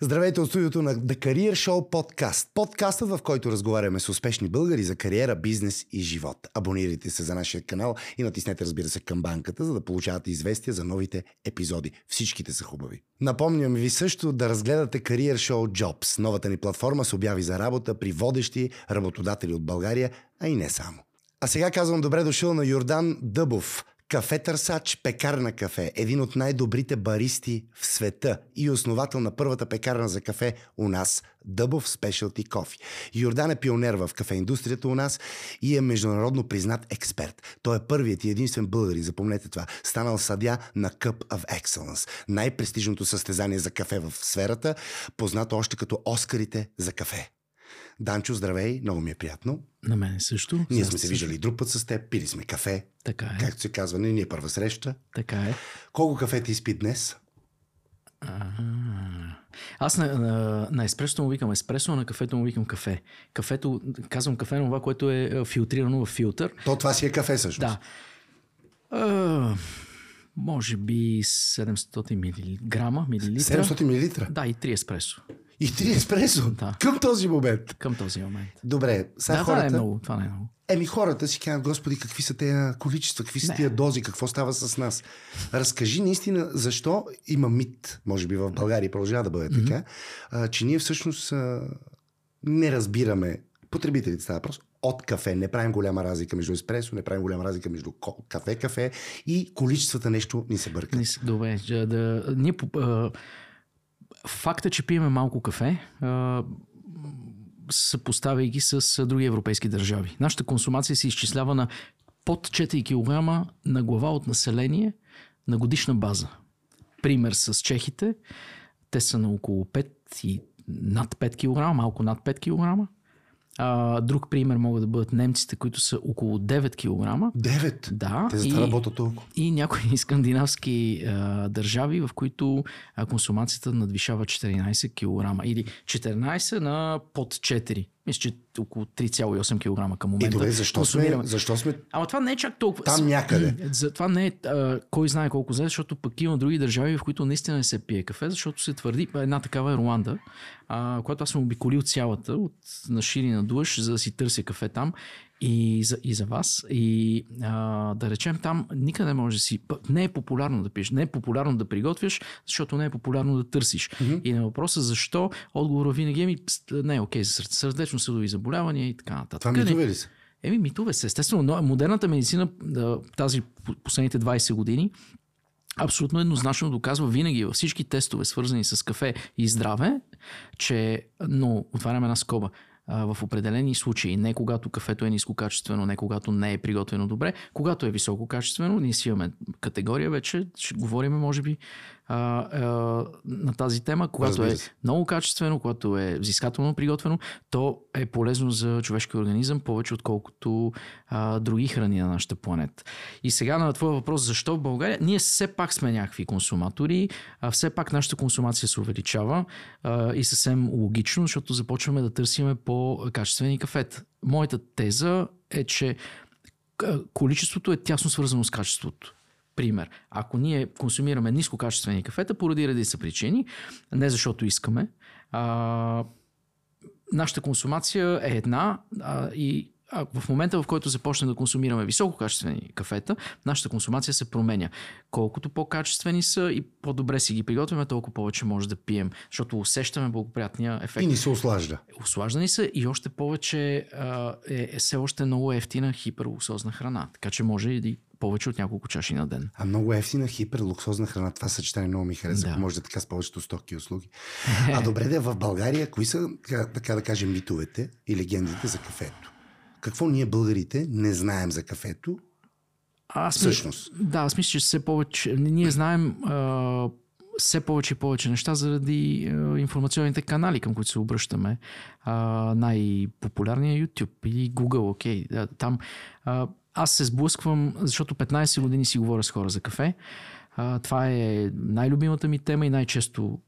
Здравейте от студиото на The Career Show подкаст. Подкастът, в който разговаряме с успешни българи за кариера, бизнес и живот. Абонирайте се за нашия канал и натиснете, разбира се, към банката, за да получавате известия за новите епизоди. Всичките са хубави. Напомням ви също да разгледате Career Show Jobs, новата ни платформа с обяви за работа при водещи работодатели от България, а и не само. А сега казвам добре дошъл на Йордан Дъбов, Кафе Търсач, пекарна кафе, един от най-добрите баристи в света и основател на първата пекарна за кафе у нас, Дъбов Specialty Coffee. Йордан е пионер в кафе-индустрията у нас и е международно признат експерт. Той е първият и единствен българин, запомнете това, станал съдя на Cup of Excellence, най-престижното състезание за кафе в сферата, познато още като Оскарите за кафе. Данчо, здравей, много ми е приятно. На мен също. Ние сме се виждали друг път с теб, пили сме кафе. Така е. Както се казва, не ни е първа среща. Така е. Колко кафе ти изпи днес? А, аз на, на, на еспресото му викам еспресо, а на кафето му викам кафе. Кафето, казвам кафе на това, което е, е филтрирано в филтър. То това си е кафе също. Да. А, може би 700 милиграма, милилитра. 700 мл? Да, и 3 еспресо. И 3 еспресо? Да. Към този момент? Към този момент. Добре, сега да, хората... не е много. Това не е много. Еми хората си казват, господи, какви са тези количества, какви са Не. тия дози, какво става с нас. Разкажи наистина защо има мит, може би в България продължава да бъде така, а, че ние всъщност а, не разбираме, потребителите става въпрос, от кафе. Не правим голяма разлика между еспресо, не правим голяма разлика между кафе-кафе и количествата нещо ни се бърка. Добре, да, да, ние, факта, че пиеме малко кафе, съпоставяйки с други европейски държави. Нашата консумация се изчислява на под 4 кг на глава от население на годишна база. Пример с чехите. Те са на около 5 и над 5 кг, малко над 5 кг. А, друг пример могат да бъдат немците, които са около 9 кг. Девет! Да, Те за това работят толкова. и някои скандинавски а, държави, в които а, консумацията надвишава 14 кг или 14 на под 4. Мисля, че около 3,8 кг към И момента. добре, защо сме, защо сме Ама това не е чак толкова. Там някъде. За това не е а, кой знае колко взе, защото пък има други държави, в които наистина не се пие кафе, защото се твърди, една такава е Руанда, а, която аз съм обиколил цялата, от на шири на душ, за да си търся кафе там и за, и за вас. И а, да речем там никъде не може да си... Не е популярно да пиеш, не е популярно да приготвяш, защото не е популярно да търсиш. Mm-hmm. И на въпроса защо, отговора винаги е ми, «Пс, не е окей за сърдечно-съдови заболявания и така нататък. Това митове ли са? Еми, митове са. Естествено, но модерната медицина, тази по- последните 20 години, абсолютно еднозначно доказва винаги във всички тестове, свързани с кафе и здраве, че, но отваряме една скоба, а, в определени случаи, не когато кафето е нискокачествено, не когато не е приготвено добре, когато е висококачествено, ние си имаме категория вече, ще говорим може би а, а, на тази тема, когато е много качествено, когато е взискателно приготвено, то е полезно за човешкия организъм повече отколкото а, други храни на нашата планета. И сега на твоя въпрос, защо в България? Ние все пак сме някакви консуматори, а все пак нашата консумация се увеличава а, и съвсем логично, защото започваме да търсиме по-качествени кафета. Моята теза е, че количеството е тясно свързано с качеството. Пример. Ако ние консумираме нискокачествени кафета поради редица причини, не защото искаме, а, нашата консумация е една а, и а, в момента, в който започнем да консумираме висококачествени кафета, нашата консумация се променя. Колкото по-качествени са и по-добре си ги приготвяме, толкова повече може да пием, защото усещаме благоприятния ефект. И ни се ослажда. Ослаждани са и още повече а, е, е все още много ефтина хиперлуксозна храна, така че може и да- повече от няколко чаши на ден. А много ефтина, хиперлуксозна храна. Това съчетание много ми хареса. Да. Може да така с повечето стоки и услуги. А добре да в България, кои са, така да кажем, митовете и легендите за кафето? Какво ние българите не знаем за кафето? Аз Всъщност. Да, аз мисля, че все повече. Ние знаем а, все повече и повече неща заради а, информационните канали, към които се обръщаме. Най-популярният е YouTube или Google, окей. Да, там а, аз се сблъсквам, защото 15 години си говоря с хора за кафе. А, това е най-любимата ми тема и най-често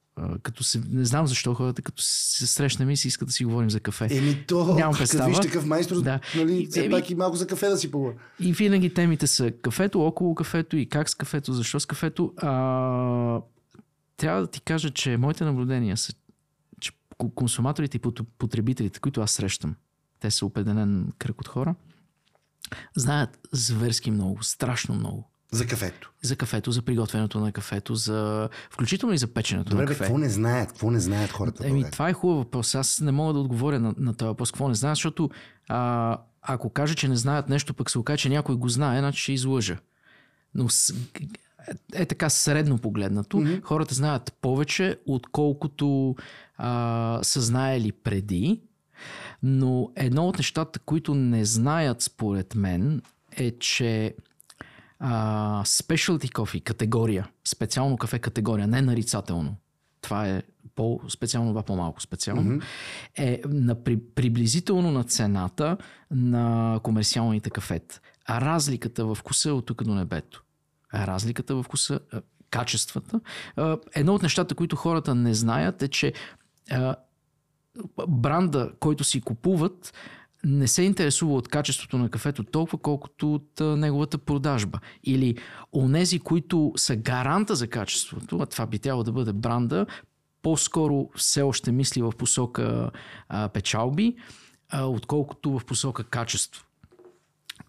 като се, не знам защо хората, като се срещнем и си искат да си говорим за кафе. Еми то, Нямам представа. виж такъв майстор, Да. нали, все Еми- пак и малко за кафе да си поговорим. И винаги темите са кафето, около кафето и как с кафето, защо с кафето. А, трябва да ти кажа, че моите наблюдения са, ко- консуматорите и пот- потребителите, които аз срещам, те са определен кръг от хора, знаят зверски много, страшно много. За кафето. За кафето, за приготвянето на кафето, за... включително и за печенето Добре, на бе, кафе. какво не знаят? Какво не знаят хората? Еми, това е хубав въпрос. Аз не мога да отговоря на, на този въпрос. Какво не знаят, защото а, ако кажа, че не знаят нещо, пък се окаже, че някой го знае, значи ще излъжа. Но с, е, е така средно погледнато. Mm-hmm. Хората знаят повече, отколкото а, са знаели преди. Но едно от нещата, които не знаят според мен, е, че а, specialty coffee категория, специално кафе категория, не нарицателно, това е по-специално, това по-малко специално, mm-hmm. е на при, приблизително на цената на комерциалните кафета. А разликата в вкуса е от тук до небето. А разликата в вкуса, а, качествата. А, едно от нещата, които хората не знаят е, че а, бранда, който си купуват, не се интересува от качеството на кафето толкова, колкото от а, неговата продажба. Или онези, които са гаранта за качеството, а това би трябвало да бъде бранда, по-скоро все още мисли в посока а, печалби, а, отколкото в посока качество.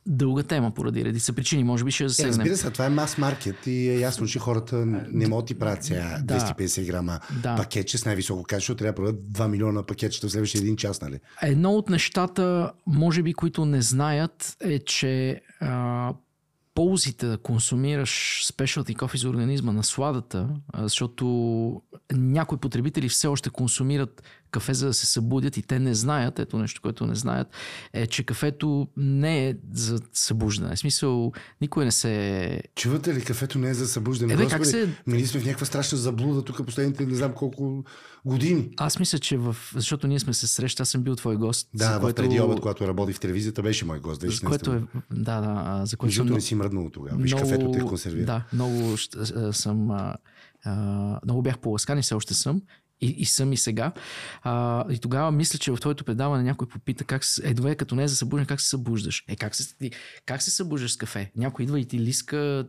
Дълга тема поради редица причини. Може би ще Е, засегнем. разбира се, това е мас маркет и е ясно, че хората не могат да ти правят сега Да. 250 грама Да. пакетче с най-високо качество. Трябва да продадат 2 милиона пакетчета в следващия един час, нали? Едно от нещата, може би, които не знаят, е, че а, ползите да консумираш спешалти кофе за организма, насладата, а, защото някои потребители все още консумират кафе за да се събудят и те не знаят, ето нещо, което не знаят, е, че кафето не е за събуждане. В смисъл, никой не се... Чувате ли, кафето не е за събуждане? Бе, как Господи, се- Ми ние сме в някаква страшна заблуда тук последните не знам колко години. Аз мисля, че в... Защото ние сме се срещали, аз съм бил твой гост. Да, за в което... преди обед, когато работи в телевизията, беше мой гост. за 2016 което е... Да, да, за което съм не си мръднал тогава. Виж, кафето те консервира. Да, много съм. А, а, много бях поласкан и все още съм. И, и съм и сега. А, и тогава мисля, че в твоето предаване някой попита как се, е добре, като не е за събуждане, как се събуждаш? Е, как се, как се събуждаш с кафе? Някой идва и ти лиска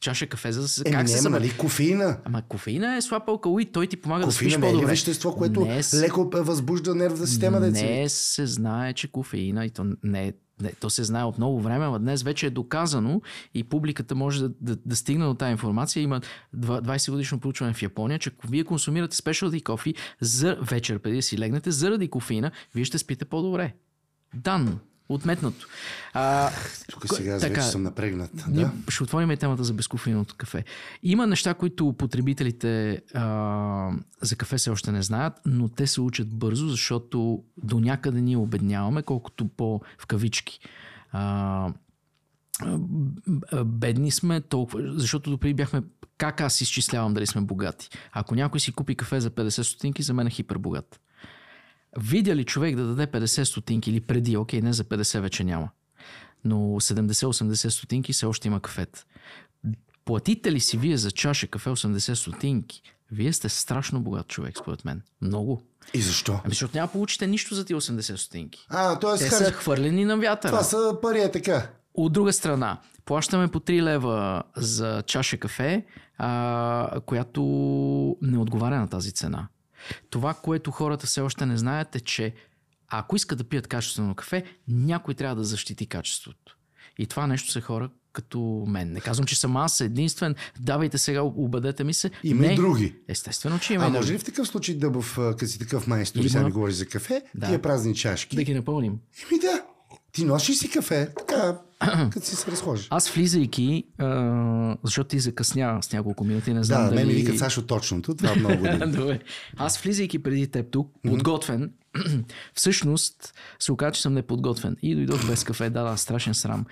чаша кафе, за да се... Еми, как се няма, събуждаш? нали, кофеина. Ами кофеина е слаб алкалоид, той ти помага да спиш Кофеина не е по-добре. вещество, което Не леко възбужда нервната система, деца? не се знае, че кофеина, и то, не, не, то се знае от много време, но днес вече е доказано и публиката може да, да, да стигне до тази информация. Има два- 20 годишно проучване в Япония, че ако вие консумирате specialty кофи за вечер, преди да си легнете, заради кофеина, вие ще спите по-добре. Дан. Отметнато. А, Тук сега аз така, вече съм напрегнат. Да? ще отворим темата за безкофеиновото кафе. Има неща, които потребителите а, за кафе все още не знаят, но те се учат бързо, защото до някъде ние обедняваме, колкото по в кавички. А, бедни сме толкова, защото допреди бяхме как аз изчислявам дали сме богати. Ако някой си купи кафе за 50 стотинки, за мен е хипербогат. Видя ли човек да даде 50 стотинки или преди, окей, не за 50 вече няма, но 70-80 стотинки все още има кафет. Платите ли си вие за чаша кафе 80 стотинки? Вие сте страшно богат човек, според мен. Много. И защо? Ами, защото няма получите нищо за тия 80 стотинки. А, т.е. Те са хвърлени на вятъра. това са пари е така. От друга страна, плащаме по 3 лева за чаша кафе, а, която не отговаря на тази цена. Това, което хората все още не знаят е, че ако искат да пият качествено кафе, някой трябва да защити качеството. И това нещо са хора като мен. Не казвам, че съм аз единствен. Давайте сега, убедете ми се. Има не. и други. Естествено, че има А може ли в такъв случай Дъбов, а, като си такъв майстор сега ми говориш за кафе, Да. тия празни чашки? Да ги напълним. Еми да. Ти носиш си кафе, така, като си се разхождаш. Аз влизайки, а, защото ти закъсня с няколко минути, не знам Да, дали... мен ми викат Сашо точното, това е много. Добре. Аз влизайки преди теб тук, подготвен, всъщност се оказа, че съм неподготвен. И дойдох без кафе. Да, да, страшен срам.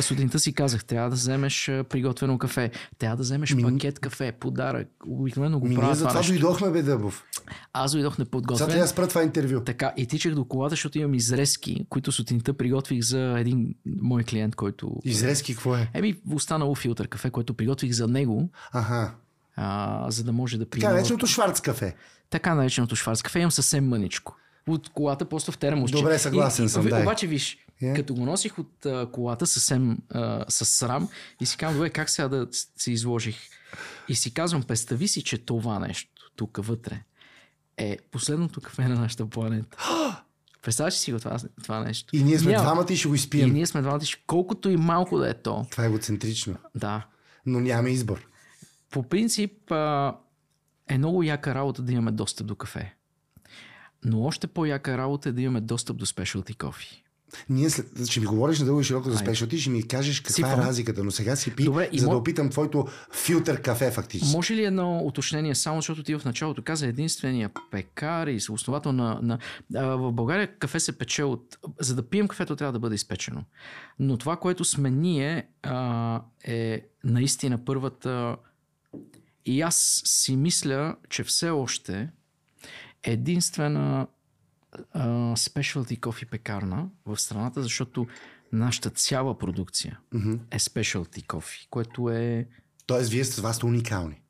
Сутринта си казах, трябва да вземеш приготвено кафе, трябва да вземеш пакет кафе, подарък. Обикновено го Ми ние правя за това това нещо. дойдохме, бе, Дъбов. Аз дойдох Сега неподготвен. трябва да спра това интервю. Така, и тичах до колата, защото имам изрезки, които сутринта приготвих за един мой клиент, който... Изрезки какво е? Еми, останало филтър кафе, което приготвих за него, Аха. а, за да може да Така приема... нареченото шварц кафе. така нареченото шварц кафе, имам съвсем мъничко. От колата просто в термос. Добре, съгласен съм, дай. Обаче виж, Е. като го носих от а, колата съвсем а, с срам и си казвам, добре, как сега да се изложих? И си казвам, представи си, че това нещо тук вътре е последното кафе на нашата планета. Представяш си го това, това нещо? И ние сме Няма. двамата и ще го И изпием. ние сме двамата, ще- колкото и малко да е то. Това е егоцентрично. Да. Но нямаме избор. По принцип а, е много яка работа да имаме достъп до кафе. Но още по-яка работа е да имаме достъп до specialty кофи. Ние след, ще ми говориш надълго и широко за Айде. спешъл, ти ще ми кажеш каква Сипвам. е разликата, но сега си пи, Добре, за да мо- опитам твоето филтър кафе фактически. Може ли едно уточнение, само защото ти в началото каза единствения пекар и основател на... на а, в България кафе се пече от... За да пием кафето трябва да бъде изпечено. Но това, което сме ние, а, е наистина първата... И аз си мисля, че все още единствена а, specialty кофи пекарна в страната, защото нашата цяла продукция Мгм. е specialty кофи, което е... Тоест, вие с вас сте уникални.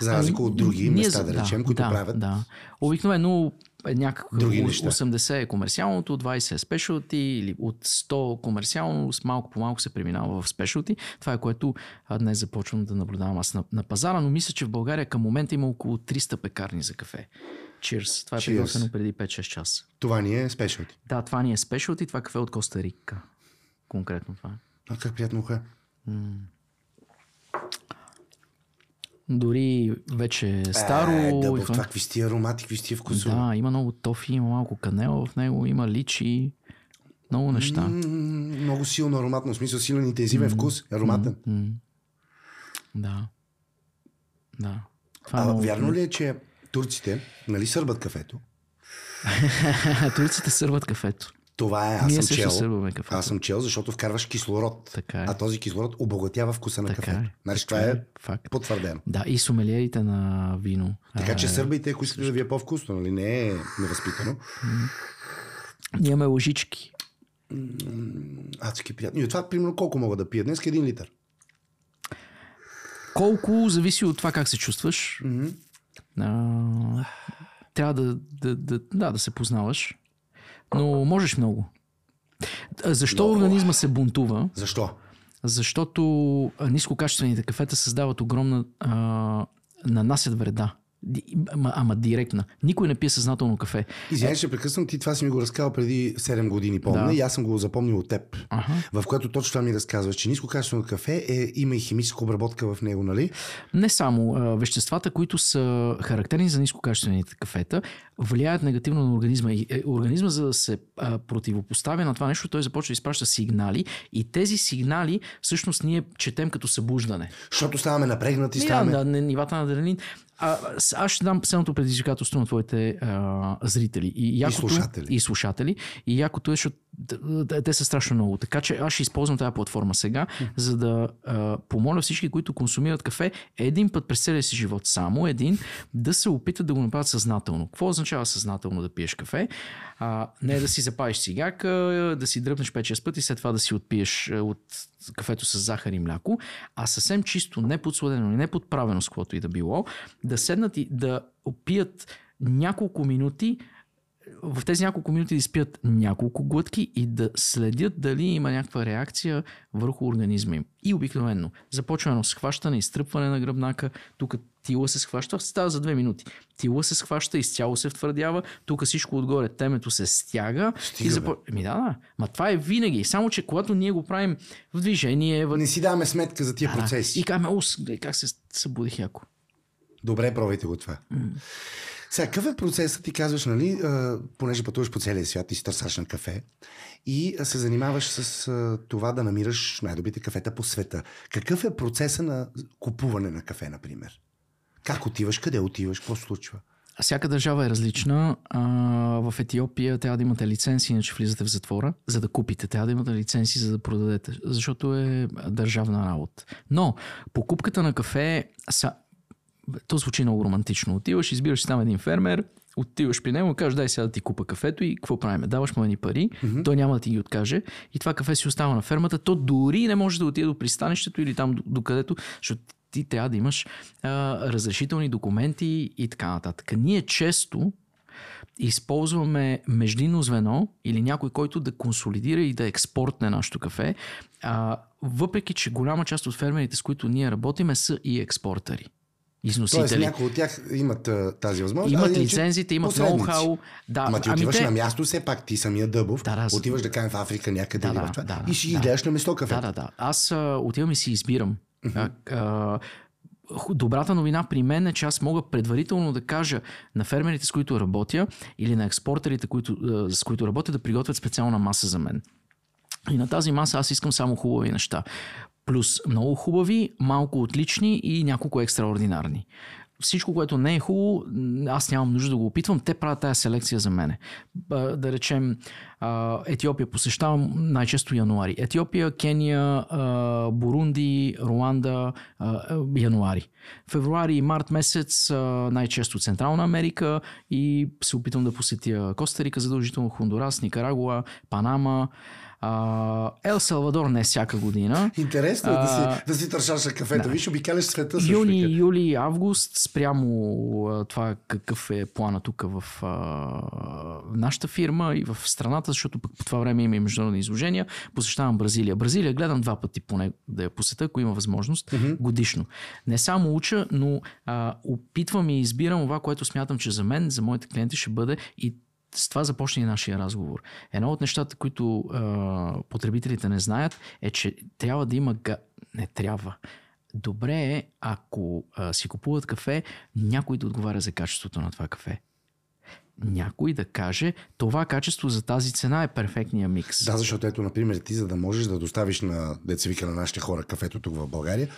За разлика от други Ами, Ние места, за- да речем, които да, правят. Да. Обикновено е някакво Други неща. 80 е комерциалното, 20 е спешалти или от 100 комерциално с малко по малко се преминава в спешалти. Това е което днес започвам да наблюдавам аз на, на пазара, но мисля, че в България към момента има около 300 пекарни за кафе. Cheers. Това е приготвено преди 5-6 часа. Това ни е спешалти. Да, това ни е спешалти, това е кафе от Коста Рика. Конкретно това. е. А как приятно уха. Дори вече е старо. Е, да, и това какви сти аромати, какви сти вкусове. Да, има много тофи, има малко канела в него, има личи, много неща. М, много силно ароматно, в смисъл силен интензивен вкус, ароматен. М. Да. Да. Това е А много... вярно ли е, че турците, нали сърбат кафето? Турците сърват кафето. Това е, аз Ние съм чел. кафето. Аз съм чел, защото вкарваш кислород. Така е. А този кислород обогатява вкуса на Така кафето. е. Значи това е Факт. потвърдено. Да, и сомелиерите на вино. Така че сърбайте, ако искате да ви е по-вкусно, нали? Не е невъзпитано. Ние имаме лъжички. Адски приятно. И от това, примерно, колко мога да пия? Днес един литър. Колко зависи от това как се чувстваш. Мгм. А, трябва да, да, да, да, да се познаваш. Но можеш много. Защо Много. организма се бунтува? Защо? Защото нискокачествените кафета създават огромна... А, нанасят вреда. Ама, ама директна. Никой не пие съзнателно кафе. Извинявай, ще прекъсвам. Ти това си ми го разказал преди 7 години, помня. Да. И аз съм го запомнил от теб. Ага. В което точно това ми разказваш, че ниско качествено кафе е, има и химическа обработка в него, нали? Не само. А, веществата, които са характерни за нискокачествените кафета, влияят негативно на организма. И е, организма, за да се а, противопоставя на това нещо, той започва да изпраща сигнали и тези сигнали всъщност ние четем като събуждане. Защото ставаме напрегнати, ставаме... да, нивата на адреналин. А, аз ще дам следното предизвикателство на твоите а, зрители. И, якото, слушатели. И слушатели. И якото е, защото те са страшно много. Така че аз ще използвам тази платформа сега, за да а, помоля всички, които консумират кафе, един път през целия си живот, само един, да се опитат да го направят съзнателно. Какво означава съзнателно да пиеш кафе? А, не да си запалиш цигака, да си дръпнеш 5-6 пъти, след това да си отпиеш а, от кафето с захар и мляко, а съвсем чисто, не подсладено, не подправено с каквото и да било, да седнат и да опият няколко минути, в тези няколко минути да изпият няколко глътки и да следят дали има някаква реакция върху организма им. И обикновено започва едно схващане, изтръпване на гръбнака, тук тила се схваща, става за две минути. Тила се схваща, изцяло се втвърдява, тук всичко отгоре, темето се стяга Стига, и запо... Ми да, да. Ма това е винаги. Само, че когато ние го правим в движение, в... Не си даваме сметка за тия Да, процеси. И казваме, как се събудих яко. Добре, пробайте го това. Сега, какъв е процесът, ти казваш, нали, понеже пътуваш по целия свят и си търсаш на кафе и се занимаваш с това да намираш най-добрите кафета по света. Какъв е процесът на купуване на кафе, например? Как отиваш, къде отиваш, какво случва? Всяка държава е различна. А, в Етиопия трябва да имате лицензи, иначе влизате в затвора. За да купите, трябва да имате лицензи, за да продадете, защото е държавна работа. Но покупката на кафе, са... то звучи много романтично. Отиваш, избираш си там един фермер, отиваш при него, кажеш, дай сега да ти купа кафето и какво правим? Даваш му едни пари, mm-hmm. той няма да ти ги откаже и това кафе си остава на фермата. То дори не може да отиде до пристанището или там до, до където, защото ти трябва да имаш а, разрешителни документи и така нататък. Ние често използваме междинно звено или някой, който да консолидира и да експортне нашето кафе, а, въпреки че голяма част от фермерите, с които ние работиме, са и експортери. Износители. Тоест, някои от тях имат а, тази възможност. Имат а лицензите, имат ноу-хау. Да, Ама ти ами отиваш те- на място, все пак ти самия Дъбов, Да, да, отиваш да кажем в Африка някъде Да, да, това, да, и ги да. гледаш на место кафе. Да, да, да. Аз а, отивам и си избирам. А, а, Добрата новина при мен е, че аз мога предварително да кажа на фермерите, с които работя, или на експортерите, които, а, с които работя, да приготвят специална маса за мен. И на тази маса аз искам само хубави неща. Плюс много хубави, малко отлични и няколко екстраординарни. Всичко, което не е хубаво, аз нямам нужда да го опитвам. Те правят тази селекция за мене. Да речем, Етиопия посещавам най-често януари. Етиопия, Кения, Бурунди, Руанда, януари. Февруари и март месец най-често Централна Америка и се опитвам да посетя Коста Рика, задължително Хондурас, Никарагуа, Панама. А, Ел Салвадор не всяка година. Интересно е да си, да си тършаш на кафето. Виж, обикаляш света също. Юни, така. юли, август, спрямо това какъв е плана тук в а, нашата фирма и в страната, защото пък по това време има и международни изложения, посещавам Бразилия. Бразилия гледам два пъти поне да я посета, ако има възможност, годишно. Не само уча, но а, опитвам и избирам това, което смятам, че за мен, за моите клиенти ще бъде и с това започна и нашия разговор. Едно от нещата, които а, потребителите не знаят, е, че трябва да има... Га... Не трябва. Добре е, ако а, си купуват кафе, някой да отговаря за качеството на това кафе. Някой да каже, това качество за тази цена е перфектния микс. Да, защото ето, например, ти за да можеш да доставиш на деца вика на нашите хора кафето тук в България,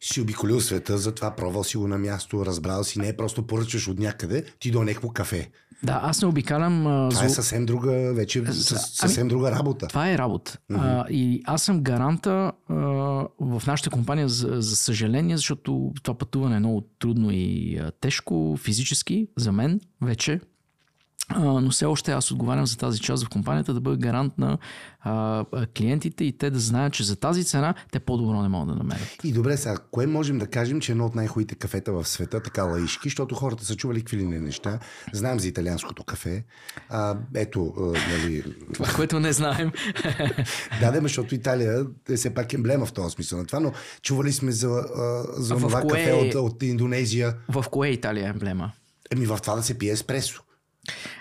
си обиколил света, затова пробвал си го на място, разбрал си, не е просто поръчваш от някъде, ти до някакво кафе. Да, аз не обикалям... А, Това е зло- съвсем друга, вече Ами- съвсем друга работа. Това е работа. Mm-hmm. А, и аз съм гаранта а, в нашата компания, за, за съжаление, защото това пътуване е много трудно и а, тежко физически за мен вече. Но все още аз отговарям за тази част в компанията да бъда гарант на а, клиентите и те да знаят, че за тази цена те по-добро не могат да намерят. И добре, сега, кое можем да кажем, че е едно от най-хубавите кафета в света, така лаишки, защото хората са чували какви ли не неща. Знаем за италианското кафе. А, ето, а, нали, Това, което не знаем. да, да, защото Италия е все пак емблема в този смисъл на това, но чували сме за, за това кое кафе е- от, от Индонезия. в кое е Италия емблема? Еми в това да се пие еспресо.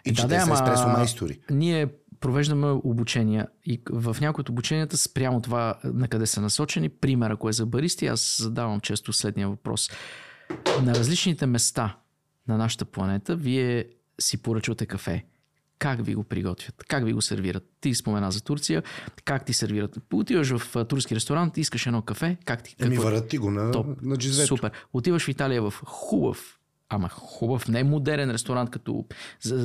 И Да, че да, те са еспресо майстори. Ние провеждаме обучения и в някои от обученията спрямо това на къде са насочени. Пример, ако е за баристи, аз задавам често следния въпрос. На различните места на нашата планета вие си поръчвате кафе. Как ви го приготвят? Как ви го сервират? Ти спомена за Турция. Как ти сервират? Отиваш в а, турски ресторант, искаш едно кафе. Как ти? Еми варят ти го на, Топ. на джизвето. Супер. Отиваш в Италия в хубав, ама хубав, не модерен ресторант, като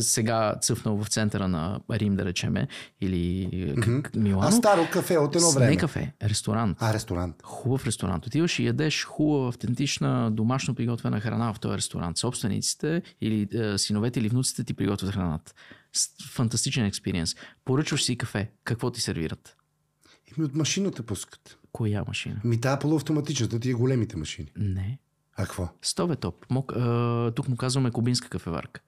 сега цъфнал в центъра на Рим, да речеме, или mm-hmm. Милано. А старо кафе от едно време. Не кафе, ресторант. А, ресторант. Хубав ресторант. Отиваш и ядеш хубава, автентична, домашно приготвена храна в този ресторант. Собствениците или е, синовете или внуците ти приготвят храната. Фантастичен експириенс. Поръчваш си кафе. Какво ти сервират? Еми от машината пускат. Коя машина? Ми тази полуавтоматичната, тия големите машини. Не. А какво? Стове топ. Мок, е, тук му казваме кубинска кафеварка.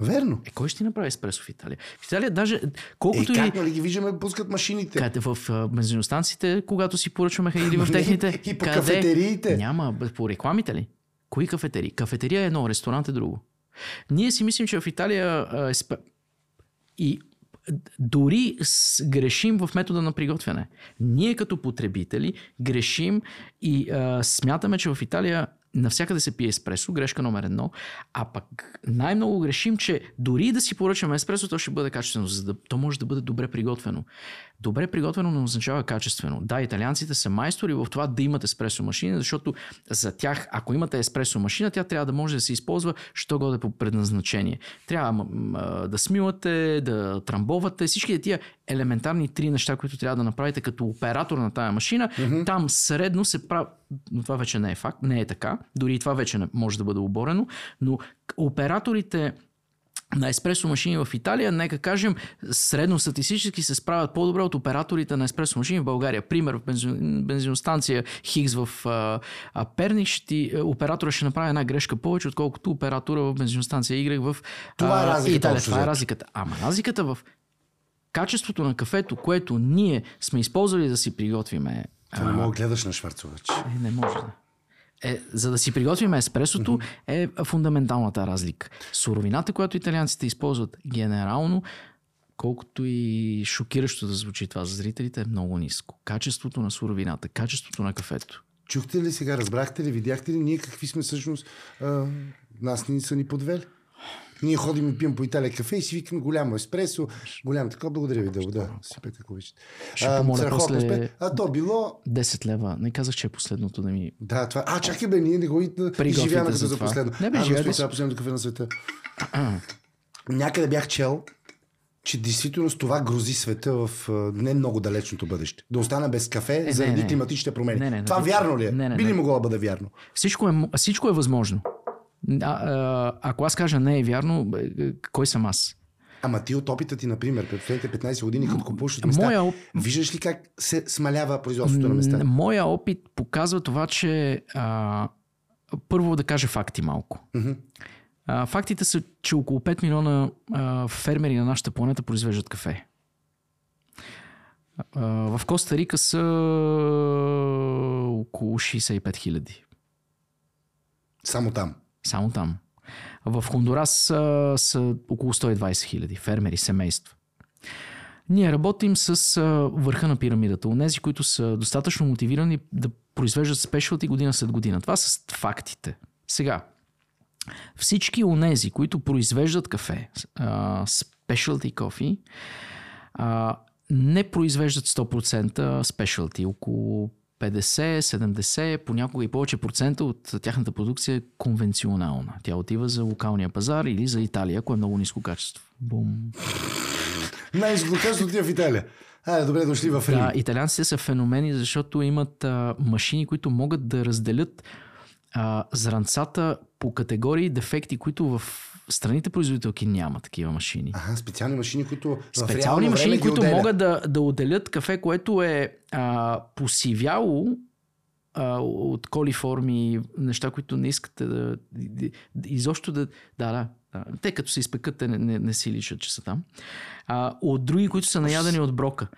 Верно. Е, кой ще ти направи еспресо в Италия? В Италия даже, Е, колкото и... как нали ги виждаме, пускат машините? Къде, в а, бензиностанциите, когато си поръчваме или в техните... и по къде? кафетериите. Няма, по рекламите ли? Кои кафетерии? Кафетерия е едно, ресторант е друго. Ние си мислим, че в Италия а, е спе... и дори грешим в метода на приготвяне. Ние като потребители грешим и а, смятаме, че в Италия навсякъде се пие еспресо, грешка номер едно, а пък най-много грешим, че дори да си поръчаме еспресо, то ще бъде качествено, за да, то може да бъде добре приготвено. Добре приготвено не означава качествено. Да, италианците са майстори в това да имат еспресо машина, защото за тях, ако имате еспресо машина, тя трябва да може да се използва, що годе по предназначение. Трябва да смивате, да трамбовате, всички тия елементарни три неща, които трябва да направите като оператор на тая машина, mm-hmm. там средно се прави, но това вече не е факт, не е така, дори и това вече не може да бъде оборено, но операторите на еспресо машини в Италия, нека кажем, средно статистически се справят по-добре от операторите на еспресо машини в България. Пример, в бензин, бензиностанция Хигс в а, а, Перник, ще ти, оператора ще направи една грешка повече, отколкото оператора в бензиностанция Y в Това е разликата, Италия. Това е разликата. Ама разликата в качеството на кафето, което ние сме използвали да си приготвиме, Това не мога да гледаш на Шварцовач. е, не може да. е, за да си приготвим еспресото, е фундаменталната разлика. Суровината, която италианците използват генерално, колкото и шокиращо да звучи това за зрителите, е много ниско. Качеството на суровината, качеството на кафето. Чухте ли сега, разбрахте ли, видяхте ли ние какви сме всъщност? А, нас ни са ни подвели. Ние ходим и пием по Италия кафе и си викаме голямо еспресо, голям така. Благодаря ви, дълго, да. Сипете, ако обичате. Ще помоля страхотно после- успех. А то било... 10 лева. Не казах, че е последното да ми... Да, това... А, чакай бе, ние не го изживяваме като за последно. Не бе, а, си. това е последното кафе на света. Някъде бях чел, че действително с това грози света в а, не много далечното бъдеще. Да остана без кафе не, заради не. климатичните промени. Не, не, това не. вярно ли е? Не, не, Би ли не. могло да бъде вярно? Всичко е, всичко е възможно. А, а, ако аз кажа не е вярно, е, кой съм аз? Ама ти от опита ти, например, през последните 15 години, като купуваш от места, Моя оп- виждаш ли как се смалява производството на места? Моя опит показва това, че а, първо да кажа факти малко. А, фактите са, че около 5 милиона а, фермери на нашата планета произвеждат кафе. А, в Коста Рика са около 65 хиляди. Само там. Само там. В Хондурас са, са около 120 хиляди фермери, семейства. Ние работим с върха на пирамидата. Онези, които са достатъчно мотивирани да произвеждат спешалти година след година. Това са фактите. Сега, всички онези, които произвеждат кафе, спешалти кофи, не произвеждат 100% спешалти. Около 50, 70, понякога и повече процента от тяхната продукция е конвенционална. Тя отива за локалния пазар или за Италия, ако е много ниско качество. Бум. Най-низкото качество отива в Италия. Айде, добре дошли в Рим. Да, италианците са феномени, защото имат а, машини, които могат да разделят а, зранцата по категории дефекти, които в страните производителки няма такива машини. Ага, специални машини, които Специални машини, които отделят. могат да, да отделят кафе, което е а, посивяло а, от колиформи, неща, които не искате да... Изобщо. Да, да. да. Те като се изпекат, те не, не, не си личат, че са там. А, от други, които са наядени от брока.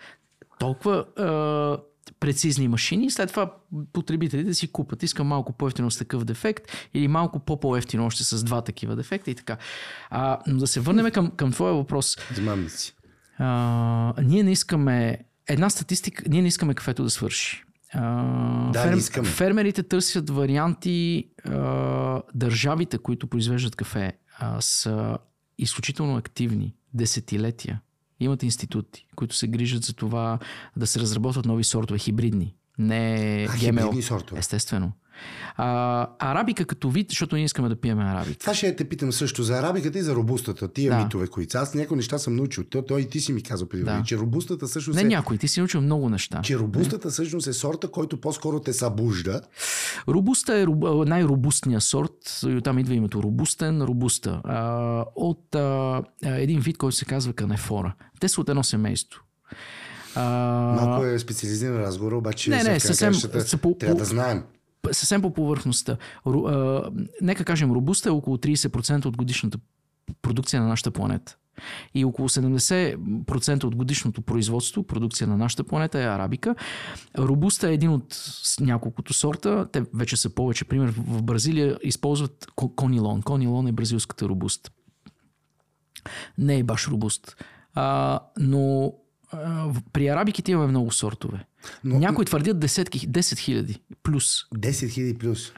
Толкова а, прецизни машини след това потребителите си купат. Искам малко по-ефтино с такъв дефект или малко по-по-ефтино още с два такива дефекта и така. А, но да се върнем към, към твоя въпрос. Измамници. А, ние не искаме. Една статистика, ние не искаме кафето да свърши. А, Да, не искаме. Фермерите търсят варианти. А, държавите, които произвеждат кафе, а, са изключително активни. Десетилетия. Имат институти, които се грижат за това да се разработват нови сортове, хибридни. Не А, ГМО. хибридни сортове. Естествено. А, арабика като вид, защото ние искаме да пиеме арабика. Това ще те питам също за арабиката и за робустата. Тия Да. митове, които. Аз някои неща съм научил. То, той и ти си ми казал преди Да. че робустата всъщност Не е... някой, ти си научил много неща. Че робустата всъщност е сорта, който по-скоро те събужда. Робуста е роб- най-робустният сорт, и оттам идва името робустен, робуста, а, от а, един вид, който се казва канефора. Те са от едно семейство. А, Малко е специализиран разговор, обаче Не, не, съвсем- краищата са по- трябва да знаем. Съвсем по повърхността. Ру, а, нека кажем, робуста е около 30% от годишната продукция на нашата планета. И около 70% от годишното производство, продукция на нашата планета е арабика. Робуста е един от няколкото сорта. Те вече са повече. Пример, в Бразилия използват ко- конилон. Конилон е бразилската робуста. Не е баш робуст. А, но при арабиките имаме много сортове. Но-. Някои твърдят десетки, 10 хиляди плюс. 10 000 плюс.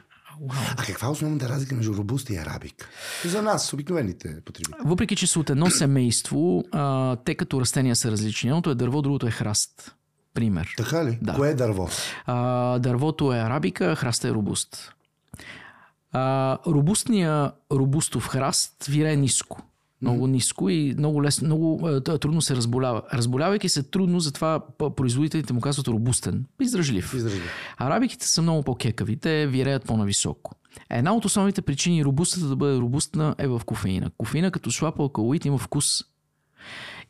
А каква е основната разлика между робуста и арабик? За нас, обикновените потребители. Въпреки, че са от едно семейство, а, те като растения са различни. Едното е дърво, другото е храст. Пример. Така ли? Да. Кое е дърво? А, дървото е арабика, храста е робуст. А, робустния робустов храст вирее ниско. Много ниско и много лесно, много т- трудно се разболява. Разболявайки се трудно, затова производителите му казват робустен, издръжлив. Изражда. Арабиките са много по-кекави, те виреят по-нависоко. Една от основните причини робустата да бъде робустна е в кофеина. Кофеина като слаб алкалоид има вкус.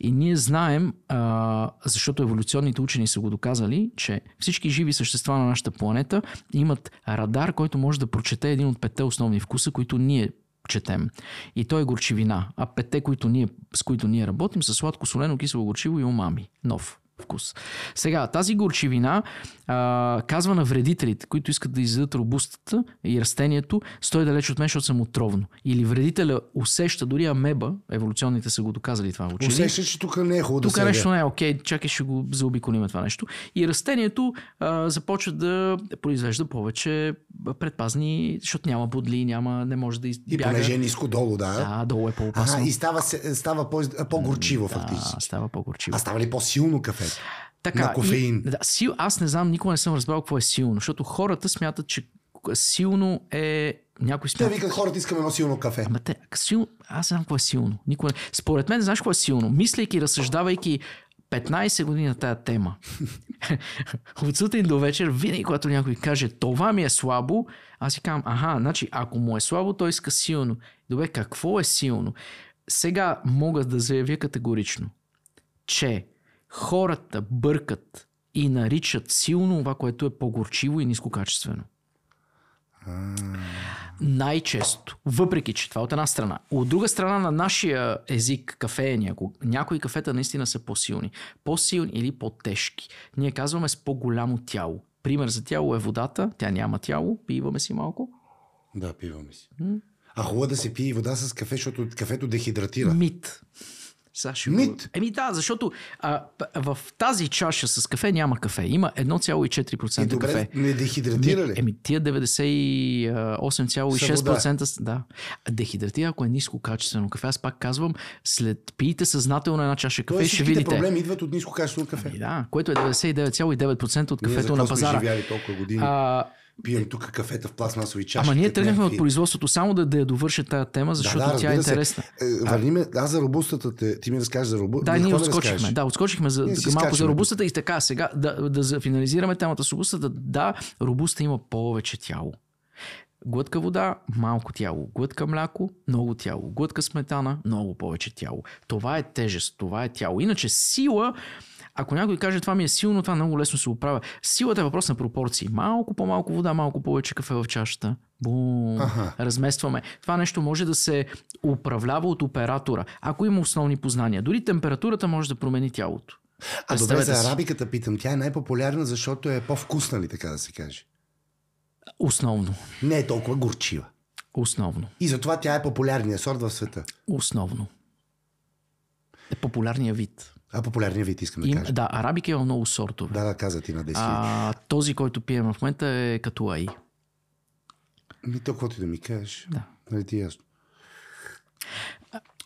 И ние знаем, а, защото еволюционните учени са го доказали, че всички живи същества на нашата планета имат радар, който може да прочете един от петте основни вкуса, които ние четем. И то е горчивина. А петте, които ние, с които ние работим, са сладко, солено, кисело, горчиво и умами. Нов. Вкус. Сега, тази горчивина а, казва на вредителите, които искат да изядат робустата и растението, стой далеч от мен, защото съм отровно. Или вредителя усеща, дори амеба, еволюционните са го доказали това учили. Усеща, че тук не е хубаво Тук да нещо не е окей, чакай ще го заобиколим това нещо. И растението а, започва да произвежда повече предпазни, защото няма бодли, няма, не може да И избяга. понеже е ниско долу, да. Да, долу е по-опасно. Ага, и става, става по, по-горчиво да, фактически. става по-горчиво. А става ли по-силно кафе? Така, на кофеин. И, да, сил, аз не знам, никога не съм разбрал какво е силно, защото хората смятат, че силно е... Някой Те смята... викат хората, искаме едно силно кафе. Ама те, сил... аз не знам какво е силно. Никога... Според мен, знаеш какво е силно? Мислейки, разсъждавайки 15 години на тая тема. От сутрин до вечер, винаги когато някой каже това ми е слабо, аз си казвам, аха, значи ако му е слабо, той иска силно. Добре, какво е силно? Сега мога да заявя категорично, че хората бъркат и наричат силно това, което е по-горчиво и нискокачествено. Най-често. Въпреки, че това е от една страна. От друга страна на нашия език, кафеения, някои кафета наистина са по-силни. По-силни или по-тежки. Ние казваме с по-голямо тяло. Пример за тяло е водата. Тя няма тяло. Пиваме си малко. Да, пиваме си. А хубаво е да се пие вода с кафе, защото кафето дехидратира. Мит. Сега ще Мит? Еми да, защото а, в тази чаша с кафе няма кафе. Има 1,4% И добре, кафе. не дехидратира ли? Еми, тия 98,6% с- да. Дехидратира, ако е ниско качествено кафе. Аз пак казвам, след пиете съзнателно една чаша кафе, Тоест, ще видите. проблеми идват от ниско качествено кафе. И да, което е 99,9% от Ние кафето какво на сме пазара. живяли толкова години? А, Пием тук кафета в пластмасови чаши. ама ние тръгнахме от производството само да, да я довърша тази тема, защото да, да, тя е се. интересна. Е, Върни ме, аз за робустата, те, ти ми разкажеш за робустата. Да, ние отскочихме. Да, отскочихме за, малко за робустата и така сега да, да финализираме темата с робустата. Да, робуста има повече тяло. Глътка вода, малко тяло. Глътка мляко, много тяло. Глътка сметана, много повече тяло. Това е тежест, това е тяло. Иначе сила, ако някой каже това ми е силно, това много лесно се оправя. Силата е въпрос на пропорции. Малко по-малко вода, малко повече кафе в чашата. Бум, Аха. разместваме. Това нещо може да се управлява от оператора, ако има основни познания. Дори температурата може да промени тялото. А добре, за арабиката питам. Тя е най-популярна, защото е по-вкусна ли, така да се каже? Основно. Не е толкова горчива. Основно. И затова тя е популярният сорт в света. Основно. Е популярният вид. А популярният вид искам да Им, кажа. да, арабика има много сортове. Да, да, каза ти на 10 000. А, този, който пием в момента е като аи. Ми то, каквото и да ми кажеш. Да. Нали ти е ясно?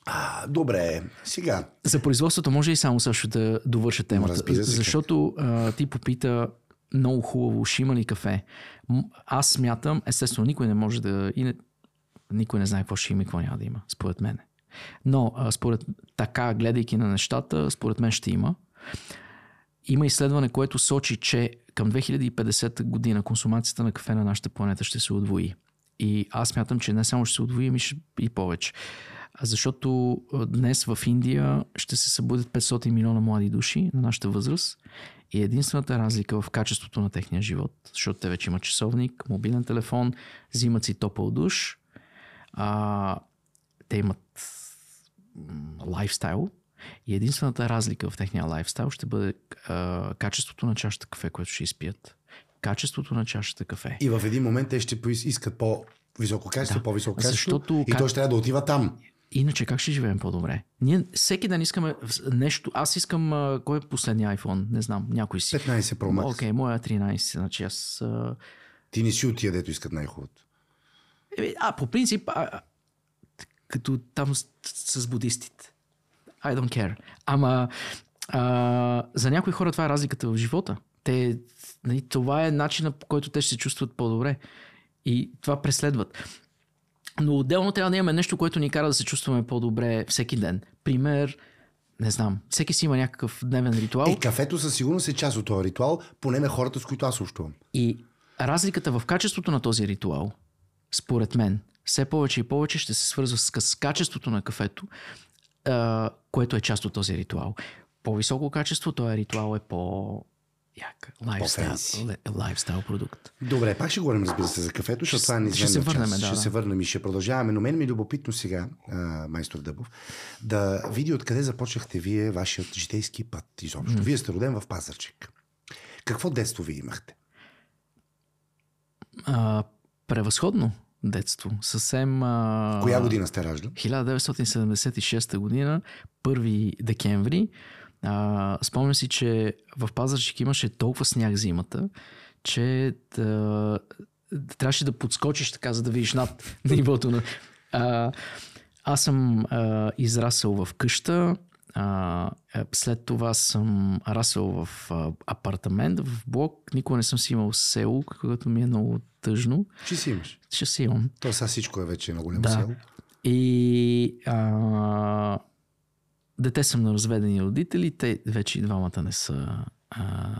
А, добре, сега. За производството може и само също да довърша темата. разбира се, защото а, ти попита много хубаво, ще има ли кафе. Аз смятам, естествено, никой не може да... И не, никой не знае какво ще има и какво няма да има, според мен. Но а, според така, гледайки на нещата, според мен ще има. Има изследване, което сочи, че към 2050 година консумацията на кафе на нашата планета ще се удвои. И аз смятам, че не само ще се удвои, ами и повече. Защото днес в Индия ще се събудят 500 милиона млади души на нашата възраст и единствената разлика в качеството на техния живот, защото те вече имат часовник, мобилен телефон, взимат си топъл душ, а, те имат лайфстайл и единствената разлика в техния лайфстайл ще бъде а, качеството на чашата кафе, което ще изпият. Качеството на чашата кафе. И в един момент те ще искат по-високо качество, Да. по-високо качество. Защото И как- той ще трябва да отива там. Иначе как ще живеем по-добре? Ние всеки ден искаме нещо. Аз искам. А, кой е последния iPhone? Не знам. Някой си. 15 Pro Max. Окей, моя е 13. Значи аз. А... Ти не си от тия, дето искат най-хубавото. Е, а, по принцип, а, като там с, с будистите. I don't care. Ама а, за някои хора това е разликата в живота. Те, нали, това е начинът по който те ще се чувстват по-добре. И това преследват. Но отделно трябва да имаме нещо, което ни кара да се чувстваме по-добре всеки ден. Пример, не знам, всеки си има някакъв дневен ритуал. Е, кафето със сигурност е част от този ритуал, поне на хората, с които аз общувам. И разликата в качеството на този ритуал, според мен, все повече и повече ще се свързва с, с качеството на кафето, а, което е част от този ритуал. По-високо качество, този ритуал е по Яка. Лайфстайл, ле- лайфстайл продукт. Добре, пак ще говорим, разбира се, за кафето, защото Ще- това е ще неизменна се върнем, част. да, ще да. се върнем и ще продължаваме. Но мен ми е любопитно сега, а, майстор Дъбов, да види откъде започнахте вие вашият житейски път изобщо. Вие сте роден в Пазарчик. Какво детство ви имахте? А, превъзходно детство. Съвсем... А... Коя година сте раждан? 1976 година, 1 декември. А, спомням си, че в Пазарчик имаше толкова сняг зимата, че да, трябваше да подскочиш така, за да видиш над нивото на... А, аз съм а, израсъл в къща, а, е, след това съм расъл в а, апартамент, в блок. Никога не съм си имал село, когато ми е много тъжно. Чи си имаш? Ще си имам. То сега всичко е вече на голямо Да. село. И а, дете съм на разведени родители, те вече и двамата не са а,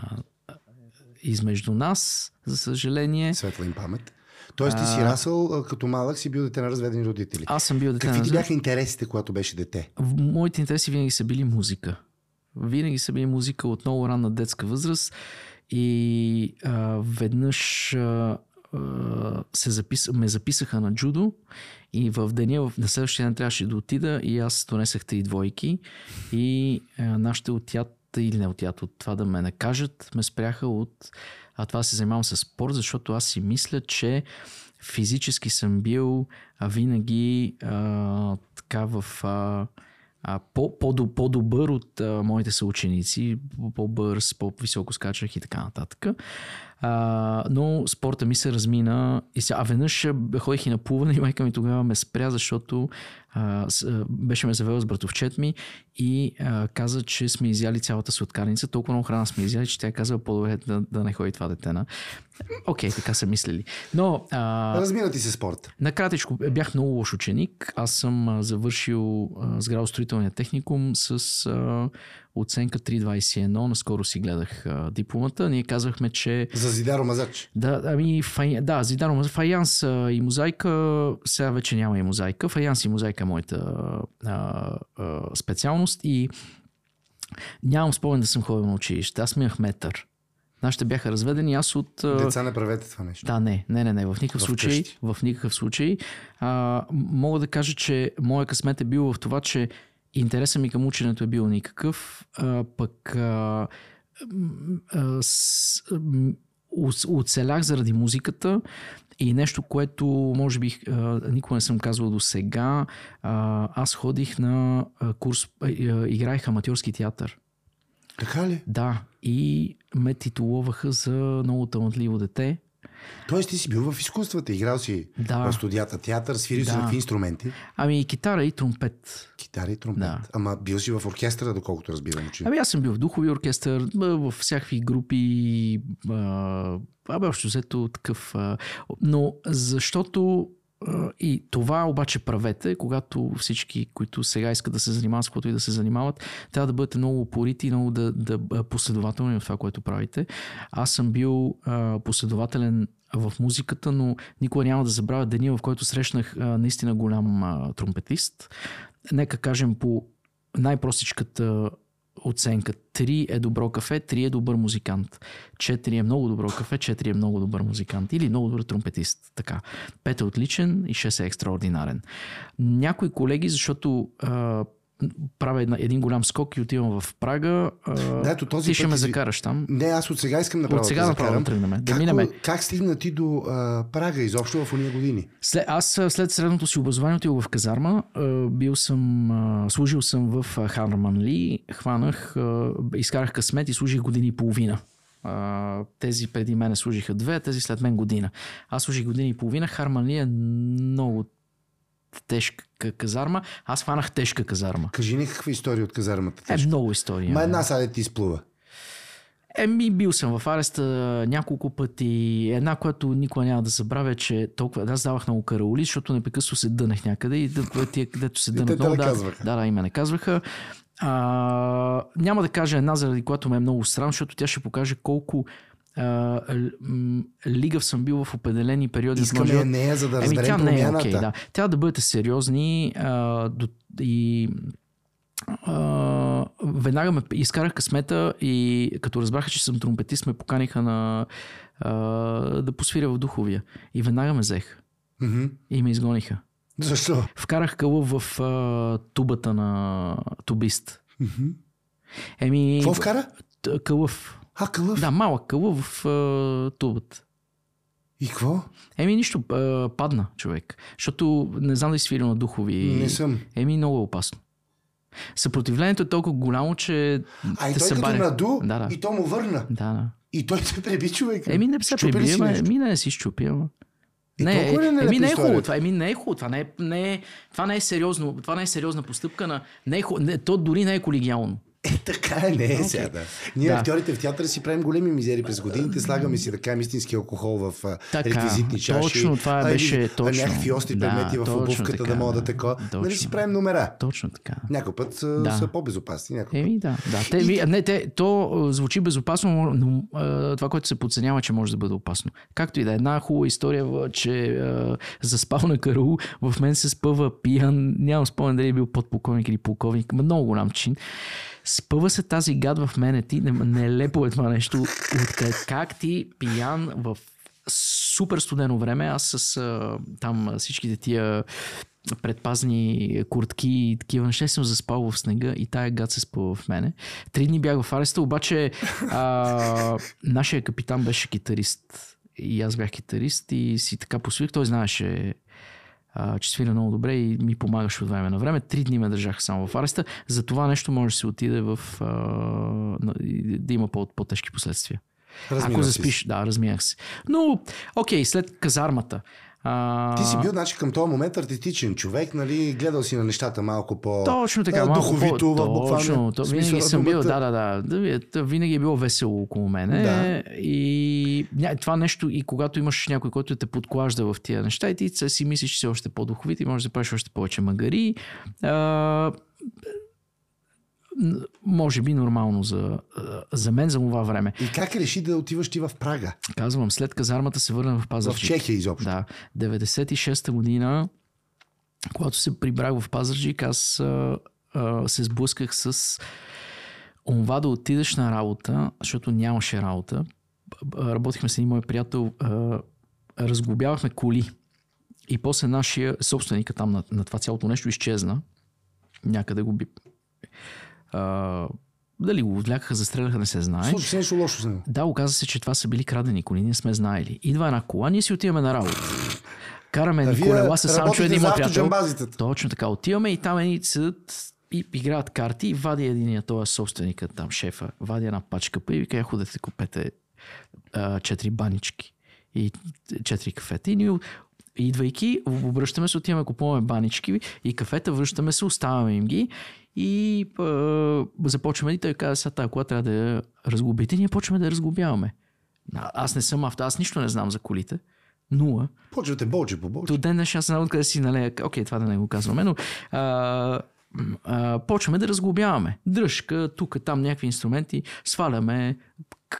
измежду нас, за съжаление. Светла им памет. Тоест ти си расъл, като малък си бил дете на разведени родители. Аз съм бил дете Какви на ти бяха интересите, когато беше дете? Моите интереси винаги са били музика. Винаги са били музика от много ранна детска възраст и а, веднъж а, се запис... ме записаха на джудо и в деня, на следващия ден трябваше да отида и аз донесах три двойки и а, нашите отят или не отят от това да ме накажат, ме спряха от а, това се занимавам с спорт, защото аз си мисля, че физически съм бил а, винаги а, така в а, а, по, по, по-добър от а, моите съученици, по-бърз, по-високо скачах и така нататък. А, но спорта ми се размина. И сега, а веднъж ходих и на плуване и майка ми тогава ме спря, защото а, с, беше ме завела с братовчет ми и а, каза, че сме изяли цялата сладкарница. Толкова много храна сме изяли, че тя казва по-добре да, да не ходи това дете на. Окей, така са мислили. Но а, Размина ти се спорт. Накратичко, бях много лош ученик. Аз съм завършил сградостроителния техникум с а, оценка 3.21. Наскоро си гледах а, дипломата. Ние казахме, че За Зидаро Мазач. да, ами, фай... да, Зидано, фаянс а, и мозайка, сега вече няма и мозайка. Фаянс и мозайка е моята а, а, специалност и нямам спомен да съм ходил на училище. Аз ми метър. Нашите бяха разведени, аз от... Деца не правете това нещо. да, не, не, не, не, в никакъв В случай. къщи. В никакъв случай. А, мога да кажа, че моя късмет е бил в това, че интересът ми към ученето е бил никакъв, а, пък а, а, с, оцелях заради музиката и нещо, което може би никога не съм казвал до сега. Аз ходих на курс, играех аматьорски театър. Така ли? Да, и ме титулуваха за много талантливо дете. Тоест ти си бил в изкуствата, играл си Да. в студията театър, свирил си Да. какви инструменти? Ами и китара и тромпет. Китара и тромпет. Да. Ама бил си в оркестъра, доколкото разбирам. Че... Ами аз съм бил в духови оркестър, в всякакви групи, абе общо взето такъв. Но защото и това обаче правете, когато всички, които сега искат да се занимават с каквото и да се занимават, трябва да бъдете много упорити и много да, да последователни в това, което правите. Аз съм бил а, последователен в музиката, но никога няма да забравя деня, в който срещнах а, наистина голям а, тромпетист. Нека кажем по най-простичката оценка. 3 е добро кафе, 3 е добър музикант. 4 е много добро кафе, 4 е много добър музикант. Или много добър тромпетист. Така. 5 е отличен и 6 е екстраординарен. Някои колеги, защото а, правя една, един голям скок и отивам в Прага, Да, ето този ти ще път ме закараш там. Не, аз от сега искам направо От сега да направо да тръгнем. Да Как, минеме. как стигна ти до а, Прага изобщо в уния години? След, аз след средното си образование отидох в казарма. А, бил съм, а, служил съм в а, Харман Ли. Хванах, а, изкарах късмет и служих години и половина. А, тези преди мене служиха две, тези след мен година. Аз служих години и половина. Харман Ли е много тежка казарма. Аз хванах тежка казарма. Кажи ни каква история от казармата. Е, Е, много история. Ма една сега ти изплува. Еми, бил съм в ареста няколко пъти. Една, която никога няма да забравя, е, че толкова... Аз давах много караули, защото непрекъснато се дънах някъде и тия, където се дънах много, да, да, да, и ме наказваха. А, няма да кажа една, заради която ме е много странно, защото тя ще покаже колко а, лигав съм бил в определени периоди от Искаме живот. нея, за да Еми, разберем тя не е окей, да. Трябва да бъдете сериозни а, до, и а, веднага ме изкарах късмета и като разбраха, че съм тромпетист, ме поканиха на, а, да посвиря в духовия. И веднага ме взех. Мгм. И ме изгониха. Защо? Вкарах кълъв в а, тубата на тубист. Мгм. Еми, Какво вкара? кълъв. А, кълъв. Да, малък кълъв в а, тубата. И какво? Еми нищо, а, падна човек. Защото не знам да си свирил на духови. Не съм. Еми много е опасно. Съпротивлението е толкова голямо, че А и той се като баре. наду Да, да. и то му върна. Да, да. И той се преби човек. Еми не се Щупи ли приби, си ама нещо? ми не си щупи, ама. И Не, е еми нелепа не е хубаво това. Еми не е хубаво. Това не е, не е, това не е сериозно. Това не е сериозна постъпка на... Не е, ху- не, то дори не е колегиално. Е, така е, не е сега. Да. Ние Да. актьорите в театъра си правим големи мизери през годините, слагаме си да кажем истински алкохол в Така, реквизитни чаши. точно това а, беше, а, точно. някакви остри Да, предмети в обувката така, да могат да тако. Нали Точно. си правим номера. Точно така. Някой път са, Да. са по-безопасни. Някой. Еми да, да. Те, ви, не, те, то звучи безопасно, но това, което се подценява, че може да бъде опасно. Както и да е една хубава история, че а, заспал на караул, в мен се спъва пиян, нямам спомен дали е бил подполковник или полковник, много голям чин. Спъва се тази гад в мене, ти, не, нелепо е това нещо. Откъде, как ти пиян в супер студено време, аз с а, там всичките тия предпазни куртки и такива неща съм заспал в снега и тая гад се спъва в мене. Три дни бях в ареста, обаче а, нашия капитан беше китарист и аз бях китарист и си така посвих. Той знаеше а, че свира много добре и ми помагаше от време на време. Три дни ме държаха само в ареста. За това нещо може да се отиде в... А, да има по- по-тежки последствия. Размина Ако си заспиш, да, разминах се. Но, окей, след казармата. А, Ти си бил, значи, към този момент артистичен човек, нали? Гледал си на нещата малко по... Точно така, малко духовито, по, в буквалния точно, то, смисъл винаги на съм бил, да, да, да, да, да, винаги е било весело около мене. Да. и това нещо и когато имаш някой, който те подклажда в тия неща и ти си мислиш, че си още по-духовит и можеш да правиш още повече магари, а, може би нормално за, за мен за това време. И как реши да отиваш ти в Прага? Казвам, след казармата се върна в В Пазарджик. Чехия изобщо. Да, 96-та година, когато се прибрах в Пазарджик, аз а, а, се сблъсках с онова да отидеш на работа, защото нямаше работа. Работихме с един мой приятел, а, разглобявахме коли. И после нашия собственика там на, на това цялото нещо изчезна. Някъде го би... А, дали го отвлякаха, застреляха, не се знае. Случва се нещо лошо с него. Да, оказа се, че това са били крадени коли, ние сме знаели. Идва една кола, ние си отиваме на работа. Караме А едни вие колела с Санчо, един мой приятел. Точно така. Отиваме и там едни седат и играят карти и вади единия, този собственика, там шефа, вади една пачка па и вика, я ходете, купете а, четири банички и четири кафета. И ние идвайки, обръщаме се, отиваме, купуваме банички и кафета, връщаме се, оставяме им ги и а, започваме и той каза, сега тази кола трябва да я разглобите. Ние почваме да я разглобяваме. Аз не съм авто, аз нищо не знам за колите. Нула. Почвате болче по болче. До ден днешен аз не знам откъде си налея. Окей, това да не го казваме, но а, а, почваме да разглобяваме. Дръжка, тук, там някакви инструменти, сваляме.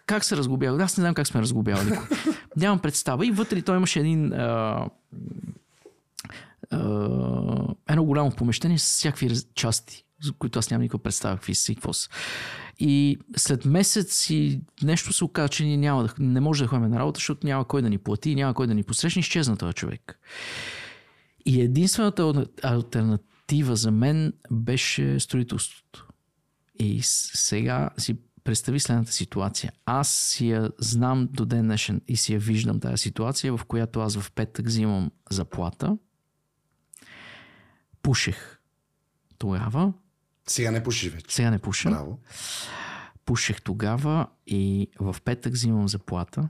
Как се разглобява? Аз не знам как сме разглобявали. Нямам представа. И вътре той имаше един а, а, едно голямо помещение с всякакви части, за които аз нямам никаква представа какви са и какво са. И след месец и нещо се оказа, че ние няма да, не може да ходим на работа, защото няма кой да ни плати, няма кой да ни посрещне, изчезна този човек. И единствената альтернатива за мен беше строителството. И сега си представи следната ситуация. Аз си я знам до ден днешен и си я виждам тази ситуация, в която аз в петък взимам заплата. Пушех тогава. Сега не пушиш вече. Сега не пуша. Браво. Пушех тогава и в петък взимам заплата.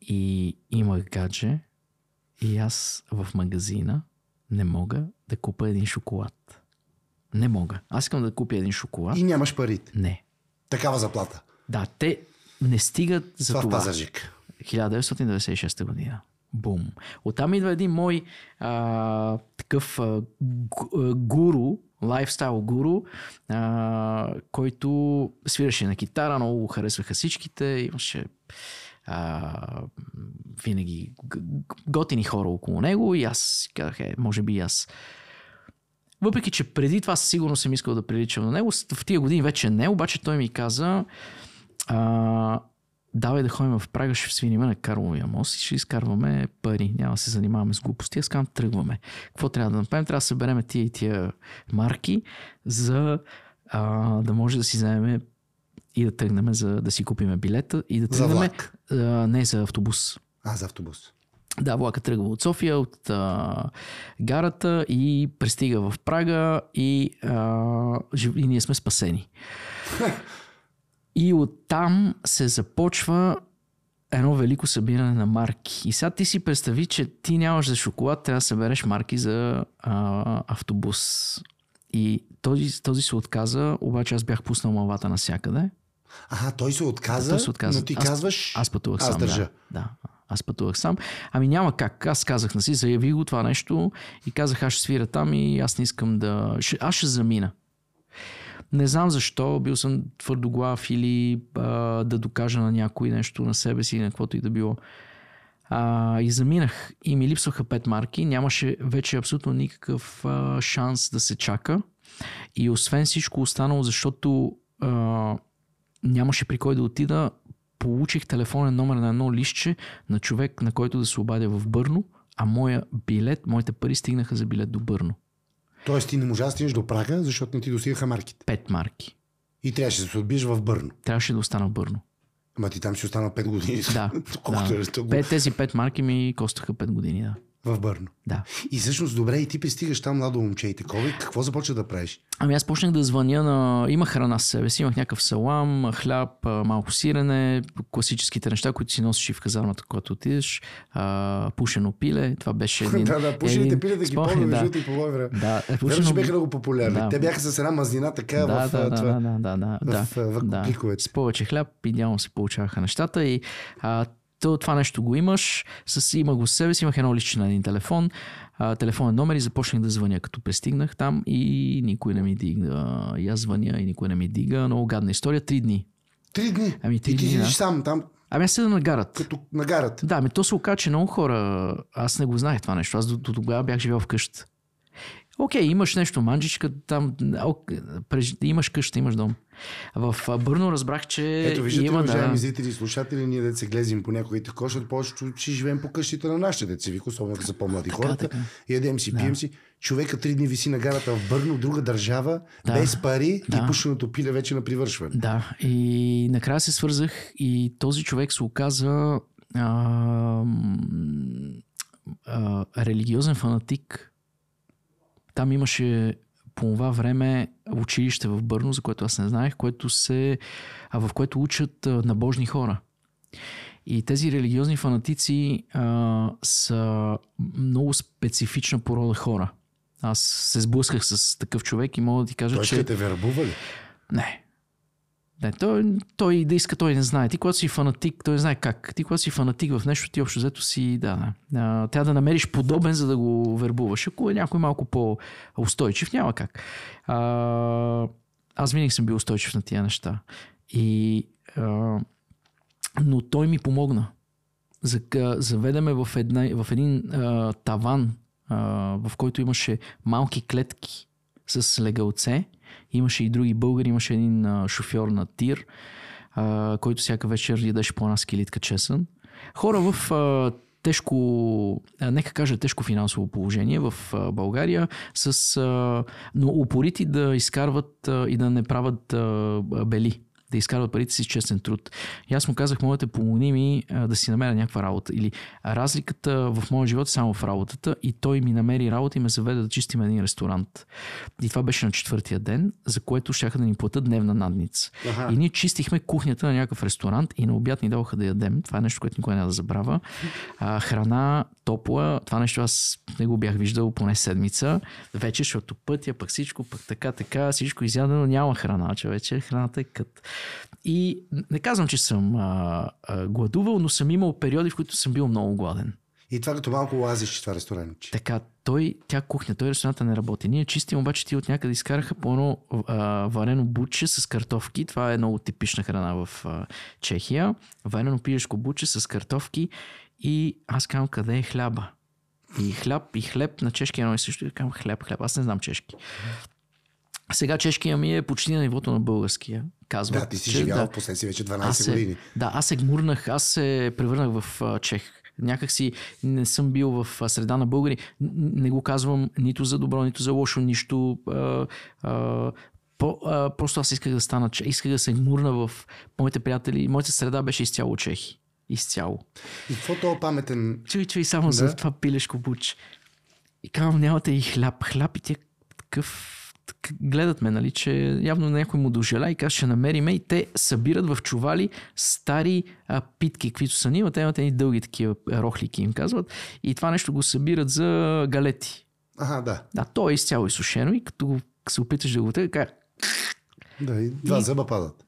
И имах гадже. И аз в магазина не мога да купа един шоколад. Не мога. Аз искам да купя един шоколад. И нямаш парите. Не. Такава заплата. Да, те не стигат за Това в това. Пазарджик. 1996 година. Бум. Оттам идва един мой а, такъв а, гу- а, гуру, лайфстайл гуру, а, който свираше на китара, много го харесваха всичките, имаше а, винаги готини хора около него и аз казах, е, може би аз въпреки, че преди това сигурно съм искал да приличам на него, в тия години вече не, обаче той ми каза, а, давай да ходим в Прага, ще свиним на Карловия мост и ще изкарваме пари. Няма да се занимаваме с глупости. Аз казвам, тръгваме. Какво трябва да направим? Трябва да съберем тия и тия марки, за а, да може да си вземем и да тръгнем за да си купиме билета и да тръгнем. За влак. А, не за автобус. А, за автобус. Да, влака тръгва от София, от а, гарата и пристига в Прага и, а, и ние сме спасени. и оттам се започва едно велико събиране на марки. И сега ти си представи, че ти нямаш за шоколад, трябва да събереш марки за а, автобус. И този, този се отказа, обаче аз бях пуснал малата навсякъде. Ага, той се отказа, Той се отказа. но ти аз, казваш... Аз пътувах аз сам. държа. Да, да. Аз пътувах сам. Ами няма как. Аз казах на си, заявих го това нещо и казах, аз ще свира там и аз не искам да... Аз ще замина. Не знам защо, бил съм твърдоглав или а, да докажа на някой нещо на себе си, на каквото и да било. А, и заминах и ми липсваха пет марки. Нямаше вече абсолютно никакъв а, шанс да се чака. И освен всичко останало, защото а, нямаше при кой да отида, получих телефонен номер на едно листче на човек, на който да се обадя в Бърно, а моя билет, моите пари стигнаха за билет до Бърно. Тоест ти не можа да стигнеш до Прага, защото не ти достигаха марките. Пет марки. И трябваше да се отбиеш в Бърно. Трябваше да остана в Бърно. Ама ти там си остана 5 години. Да. Да. е тези пет марки ми коstaха пет години, да. В Бърно. Да. И всъщност, добре, и ти пристигаш там, младо момче и такова. и Какво започва да правиш? Ами аз почнах да звъня на... Имах храна с себе си, имах някакъв салам, хляб, малко сирене, класическите неща, които си носиш и в казармата, когато отидеш. А, пушено пиле, това беше един... да, да, пушените един- пиле да ги помня, да. между и по мое време. Да, е, Верно, пушено... че бяха много популярни. Да. Те бяха с една мазнина така да, в, да, да, това, да, да, да, да, в, в, в да. С повече хляб идеално се получаваха нещата и а, то, това нещо го имаш, с, има го с себе си, имах едно лично на един телефон, а, телефонен номер и започнах да звъня, като пристигнах там и никой не ми дига. И аз звъня и никой не ми дига. Много гадна история. Три дни. Три дни. Ами, три и ти дни, да. сам там, Ами аз седа на гарата. като на гарата. Да, ми то се оказа, че много хора, аз не го знаех това нещо. Аз до, до тогава бях живял в Окей, имаш нещо манджичка, там имаш къща, имаш дом. В Бърно разбрах, че Ето виждате, има уважаеми да... зрители и слушатели, ние да се глезим по някои такова, защото повечето ще живеем по къщите на нашите деца, вика, особено като са по-млади хората. така. Ядем си, пием си. Човека три дни виси на гарата в Бърно, друга държава, Да. без пари Да. и пушеното пиле вече на привършване. Да, и накрая се свързах и този човек се оказа а, а, религиозен фанатик. Там имаше по това време училище в Бърно, за което аз не знаех, което се, а, в което учат набожни хора. И тези религиозни фанатици а, са много специфична порода хора. Аз се сблъсках с такъв човек и мога да ти кажа, Той че... ще те вербува ли? Не. Не, той, той да иска, той не знае. Ти, когато си фанатик, той не знае как. Ти, когато си фанатик в нещо, ти общо взето си, да, да. Трябва да намериш подобен, за да го вербуваш. Ако е някой малко по-устойчив, няма как. А, аз винаги съм бил устойчив на тия неща. И, а, но той ми помогна. За, заведеме в, една, в един а, таван, а, в който имаше малки клетки с легалце. Имаше и други българи, имаше един а, шофьор на тир, а, който всяка вечер ядеше по една скелитка чесън. Хора в а, тежко, а, нека кажа тежко финансово положение в а, България, с, а, но упорити да изкарват а, и да не правят а, бели да изкарват парите си с честен труд. И аз му казах, моля те, помогни ми да си намеря някаква работа. Или разликата в моя живот е само в работата и той ми намери работа и ме заведе да чистим един ресторант. И това беше на четвъртия ден, за което щяха да ни платят дневна надница. Аха. И ние чистихме кухнята на някакъв ресторант и на обяд ни даваха да ядем. Това е нещо, което никой няма да забравя. А, храна топла, това нещо аз не го бях виждал поне седмица. Вече, защото пътя, пък всичко, пък така, така, всичко изядено, няма храна, че вече храната е кът. И не казвам, че съм а, а, гладувал, но съм имал периоди, в които съм бил много гладен. И това като малко лазиш това ресторанче. Така, той, тя кухня, той ресторанта не работи. Ние чистим, обаче ти от някъде изкараха по едно а, варено буче с картофки. Това е много типична храна в а, Чехия. Варено пиешко буче с картофки и аз казвам къде е хляба. И хляб, и хлеб на чешки едно и също. И казвам хляб, хляб. Аз не знам чешки. Сега чешкия ми е почти на нивото на българския. Казват, Да, ти си че- живял да. в последствие вече 12 Аз се, години. да, аз се гмурнах, аз се превърнах в а, чех. Някак си не съм бил в среда на българи. Не го казвам нито за добро, нито за лошо, нищо. А, а, по, а, просто аз исках да стана чех. Исках да се гмурна в моите приятели. Моята среда беше изцяло чехи. Изцяло. И какво този паметен... Чуй, чуй, само Да. за това пилешко буч. И казвам, нямате и хляб. Хляб и тя такъв... Гледат ме, нали, че явно някой му дожеля и казва, ще намериме. И те събират в чували стари а, питки, каквито са ние. Те имат едни дълги такива рохлики, им казват. И това нещо го събират за галети. Ага, да. Да, то е изцяло изсушено и като го се опиташ да го тъга, Да, и два И- зъба падат.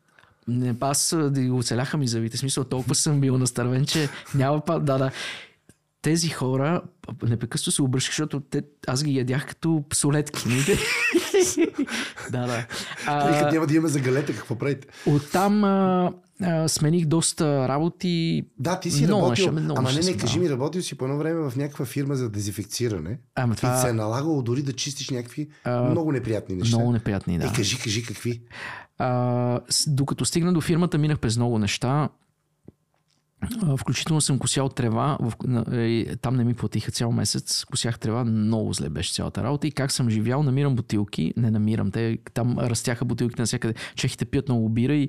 Не, аз да го оцеляха ми зъбите. Смисъл, толкова съм бил настървен, че няма па... Да, да. Тези хора непрекъснато се обръщах, защото те, аз ги ядях като солетки. нали? да, да. И А, като няма да имаме за галета, какво правите? оттам а, а, смених доста работи. Да, ти си Много работил. много Ама не, не, кажи ми, работил си по едно време в някаква фирма за дезинфекциране. Ама И това се е налагало дори да чистиш някакви много неприятни неща. много неприятни, да. И кажи, кажи какви. А, докато стигна до фирмата, минах през много неща. Включително съм косял трева. В, е, там не ми платиха цял месец. Косях трева. Много зле беше цялата работа. И как съм живял, намирам бутилки. Не намирам. Те там растяха бутилките навсякъде. Чехите пият много бира и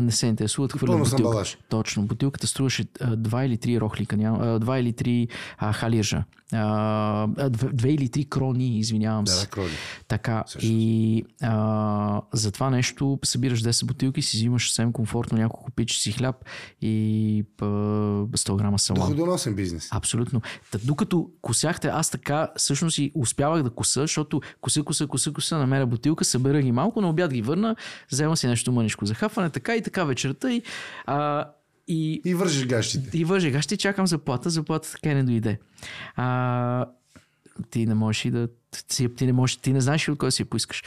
не се интересуват. Хвърлят бутилка. Точно. Бутилката струваше а, два или три рохлика. Няма, а, два или три а, халиржа. А, а, две, или три крони, извинявам Да, се. да, кроли. Така, Също. и а, за това нещо събираш 10 бутилки, си взимаш съвсем комфортно няколко пичи си хляб и па, 100 грама салам. Доходоносен бизнес. Абсолютно. Та, докато косяхте, аз така всъщност и успявах да коса, защото коса, коса, коса, коса, намеря бутилка, събера ги малко, на обяд ги върна, взема си нещо мъничко за хапване, така и така вечерта и, а, и И вържиш гащите. и въжега, аз ще чакам заплата, заплата така не дойде. А, ти не можеш и да... Ти, ти не, можеш, ти не знаеш от кой си я поискаш.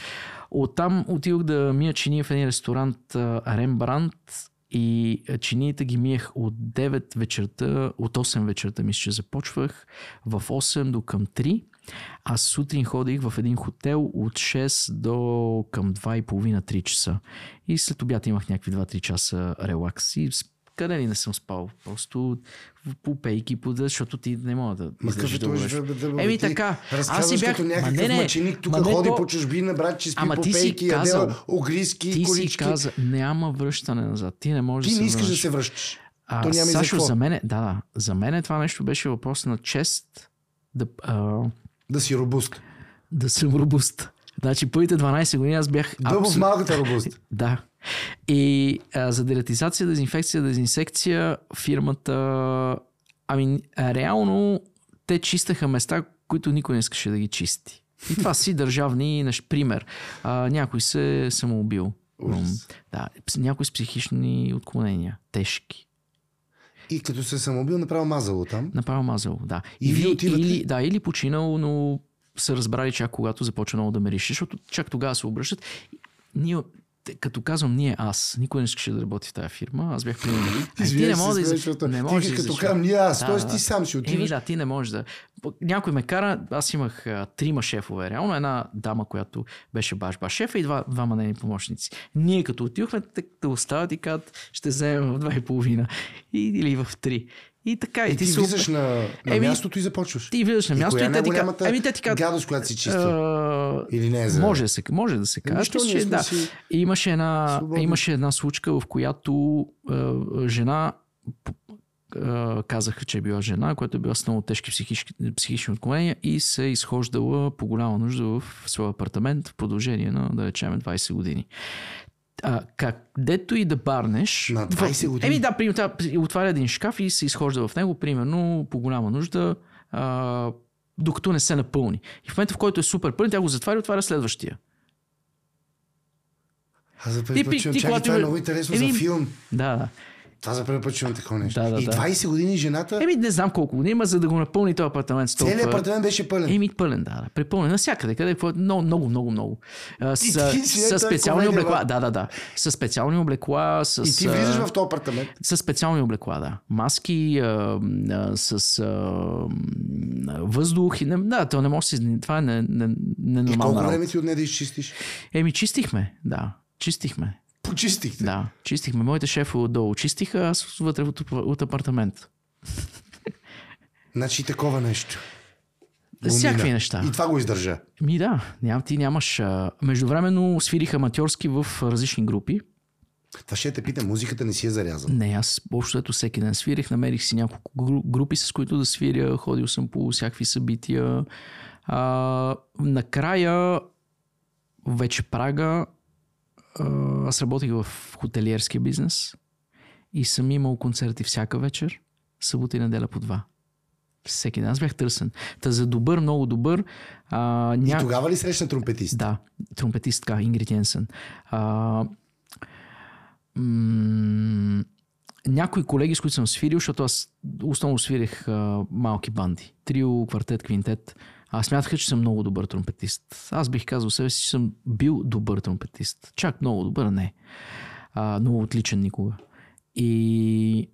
Оттам отидох да мия чини в един ресторант а, Рембрандт и а, чиниите ги миех от 9 вечерта, от 8 вечерта мисля, че започвах, в 8 до към 3. Аз сутрин ходих в един хотел от 6 до към 2.30-3 часа. И след обяд имах някакви 2-3 часа релакс. И къде ли не съм спал? Просто по пейки, по защото ти не мога да бе, да, бе, Еми така, аз си бях... като някакъв не, не, мъченик, тук ма ходи то- по чужбина, брат, че спи Ама по си пейки, казал- ядела огриски, Ти си колички. каза, няма връщане назад. Ти не можеш Ти да не искаш да се връщаш. А, То няма за Сашо, какво. за мен, да, да, за мен това нещо беше въпрос на чест да, а, Да си робуст. да съм робуст. Значи първите 12 години аз бях Дълго в абсолютно... малката робуст. Да. И а, за дератизация, дезинфекция, дезинсекция фирмата... Ами, реално те чистеха места, които никой не искаше да ги чисти. И това си държавни нещ. Пример. А, някой се е самоубил. Ужас. Да, някой с психични отклонения. Тежки. И като се самоубил, направо мазало там. Направо мазало, да. И вие отивате- или, да, или починал, но са разбрали чак когато започва много да ме реши, защото чак тогава се обръщат. Ние, като казвам ние аз, никой не искаше да работи в тази фирма, аз бях примерно. Ти не се, да смея, из... защото не ти можеш като излезеш. казвам, ние аз, Да, т.е. ти сам си Еми отиваш. да, ти не можеш да. Някой ме кара, аз имах а, трима шефове, реално една дама, която беше баш баш шефа и два, двама нейни помощници. Ние като отидохме, те остават и казват, ще вземем в два и половина. И, или в три. И така, и, И ти се влизаш на, на Еми, мястото и започваш. ти влизаш на И място коя и, е те ти казват. Еми, те ти казват. гадост, която си чистил? а, Или не е за... може, да се, може да се Еми, каже, че да. си И Имаше една, свободни? имаше една случка, в която а, жена а, казаха, че е била жена, която е била с много тежки психични, психични отклонения и се е изхождала по голяма нужда в своя апартамент в продължение на, да речем, 20 години. А, където и да барнеш... На 20 в- години? Еми да, примерно, тя отваря един шкаф и се изхожда в него, примерно, по голяма нужда, а, докато не се напълни. И в момента, в който е супер пълен, тя го затваря и отваря следващия. Аз за първи път чувам, чакай, това е много интересно Еми, за филм. Да, да. Това за първи път чувам такова нещо. Да, да, и да. 20 години жената, Еми, не знам колко години има, за да го напълни този апартамент. с целият апартамент беше пълен. Еми, пълен, да, да. Препълнен навсякъде, къде какво е много, много, много, много. С, И ти с е специални комедия, облекла. Да, да, да. С специални облекла, с. и ти влизаш в този апартамент. С специални облекла, да. Маски, а, а, с а, въздух. И не, да, то не може да си... Това е не, не, И ненормална колко време ти отне да изчистиш? Еми, чистихме, да. Чистихме. Почистихте. Да, чистихме. Моите шефове отдолу чистиха, аз вътре от, от апартамент. Значи такова нещо. Всякакви неща. И това го издържа. Ми да, ням, ти нямаш. А... Междувременно свирих аматьорски в различни групи. Това ще те питам, музиката не си е зарязана. Не, аз общо ето всеки ден свирих, намерих си няколко гру- групи, с които да свиря, ходил съм по всякакви събития. А, накрая, вече Прага, аз работих в хотелиерския бизнес и съм имал концерти всяка вечер, събота и неделя по два. Всеки ден. Аз бях търсен. Та за добър, много добър. А, И ня... тогава ли срещна тромпетист? Да, тромпетистка Ингрид Йенсен. А, м- някои колеги, с които съм свирил, защото аз основно свирих а, малки банди. Трио, квартет, квинтет. А смятаха, че съм много добър тромпетист. Аз бих казал себе си, че съм бил добър тромпетист. Чак много добър, не. А, много отличен никога. И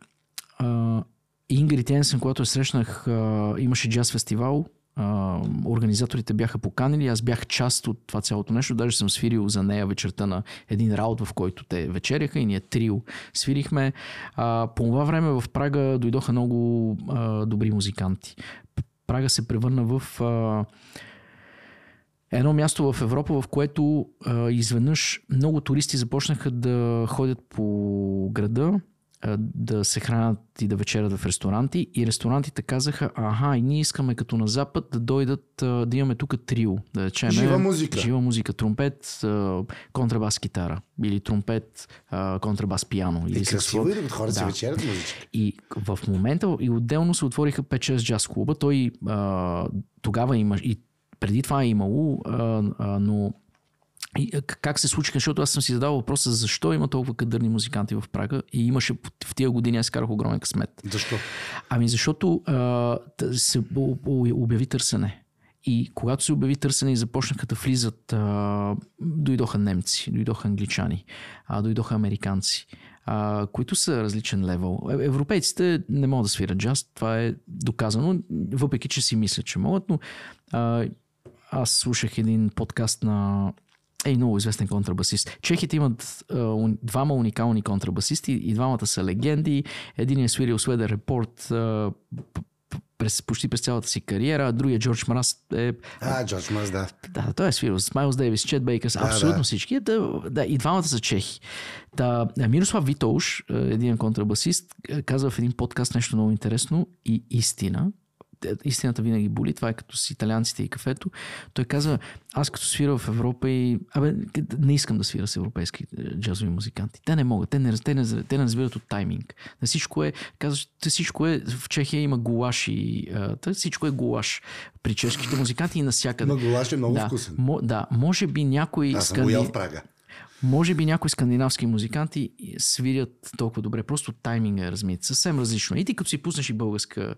а, Ингрид Йенсен, когато я срещнах, а, имаше джаз фестивал. А, организаторите бяха поканили, аз бях част от това цялото нещо. Даже съм свирил за нея вечерта на един раут, в който те вечеряха и ние трио свирихме. А, по това време в Прага дойдоха много а, добри музиканти. Прага се превърна в а, едно място в Европа, в което а, изведнъж много туристи започнаха да ходят по града, да се хранят и да вечерят в ресторанти. И ресторантите казаха, аха, и ние искаме като на Запад да дойдат, да имаме тук трио. Да речем, Жива музика. Жива музика. Тромпет, контрабас китара. Или тромпет, контрабас пиано. Или И красиво и хората Да. вечерят музичка. И в момента и отделно се отвориха 5-6 джаз клуба. Той а, тогава има и преди това е имало, а, а, но и, а, как се случиха, защото аз съм си задал въпроса защо има толкова кадърни музиканти в Прага и имаше в тия години аз карах огромен късмет. Защо? Ами защото а, се обяви търсене. И когато се обяви търсене и започнаха да влизат, а, дойдоха немци, дойдоха англичани, а, дойдоха американци, а, които са различен левел. Е- Европейците не могат да свират джаз, това е доказано, въпреки че си мислят, че могат, но а, аз слушах един подкаст на е много известен контрабасист. Чехите имат а, двама уникални контрабасисти и двамата са легенди. Един е свирил Сведер Репорт а, п- п- през, почти през цялата си кариера, а другия Джордж Мраз е А, Джордж Маз, да. да, той е свирил с Майлз Дейвис, Чет Бейкърс, Да, абсолютно да. всички. Да, да, и двамата са чехи. Да, Мирослав Витоуш, е, един контрабасист, е, казва в един подкаст нещо много интересно и истина. Е, Истината винаги боли, това е като с италианците и кафето. Той казва, аз като свира в Европа и... Абе, не искам да свира с европейски е, джазови музиканти. Те не могат, те не, те не, те не разбират от тайминг. На всичко е, казваш, всичко е, в Чехия има гулаш и... а, те всичко е гулаш при чешките музиканти и навсякъде. Но голаш е много да, вкусен. Мо, да, може би някои Аз съм сканди... в Прага. Може би някои скандинавски музиканти свирят толкова добре. Просто тайминга е размит. Съвсем различно. И ти като си пуснеш и българска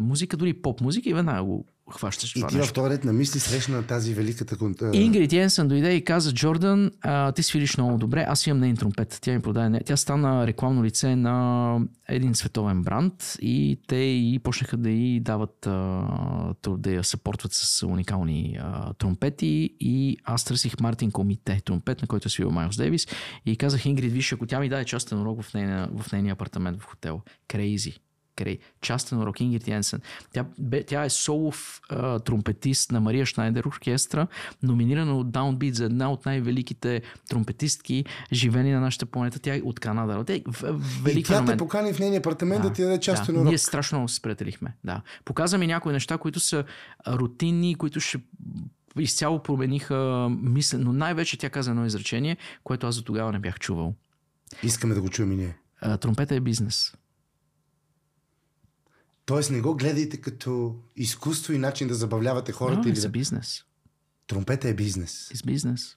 музика, дори поп музика и веднага го хващаш И ти в нещо. този ред на мисли срещна тази великата... Ингрид Йенсън дойде и каза, Джордан, а, ти свириш много добре, аз имам нейн тромпет. Тя ми продаде. Тя стана рекламно лице на един световен бранд и те и почнаха да й дават, а, да я съпортват с уникални а, тромпети и аз търсих Мартин Комите, тромпет, на който е свирил Майлз Дейвис и казах Ингрид, виж, ако тя ми даде частен урок в, нейна, в нейния апартамент в хотел, крейзи. Крей. Частен урок Ингрид Йенсен. Тя, бе, тя е солов а, тромпетист на Мария Шнайдер оркестра, номинирана от Downbeat за една от най-великите тромпетистки, живени на нашата планета. Тя е от Канада. Тя е в- в- И велик тя те феномен. покани в нейния апартамент да, ти даде частен да, урок. Ние страшно много се сприятелихме. Да. Показа ми някои неща, които са рутинни, които ще изцяло промениха мисля, но най-вече тя каза едно изречение, което аз до тогава не бях чувал. Искаме да го чуем и ние. А, тромпета е бизнес. Тоест не го гледайте като изкуство и начин да забавлявате хората. No, или да... a business. Тромпета е бизнес. It's business.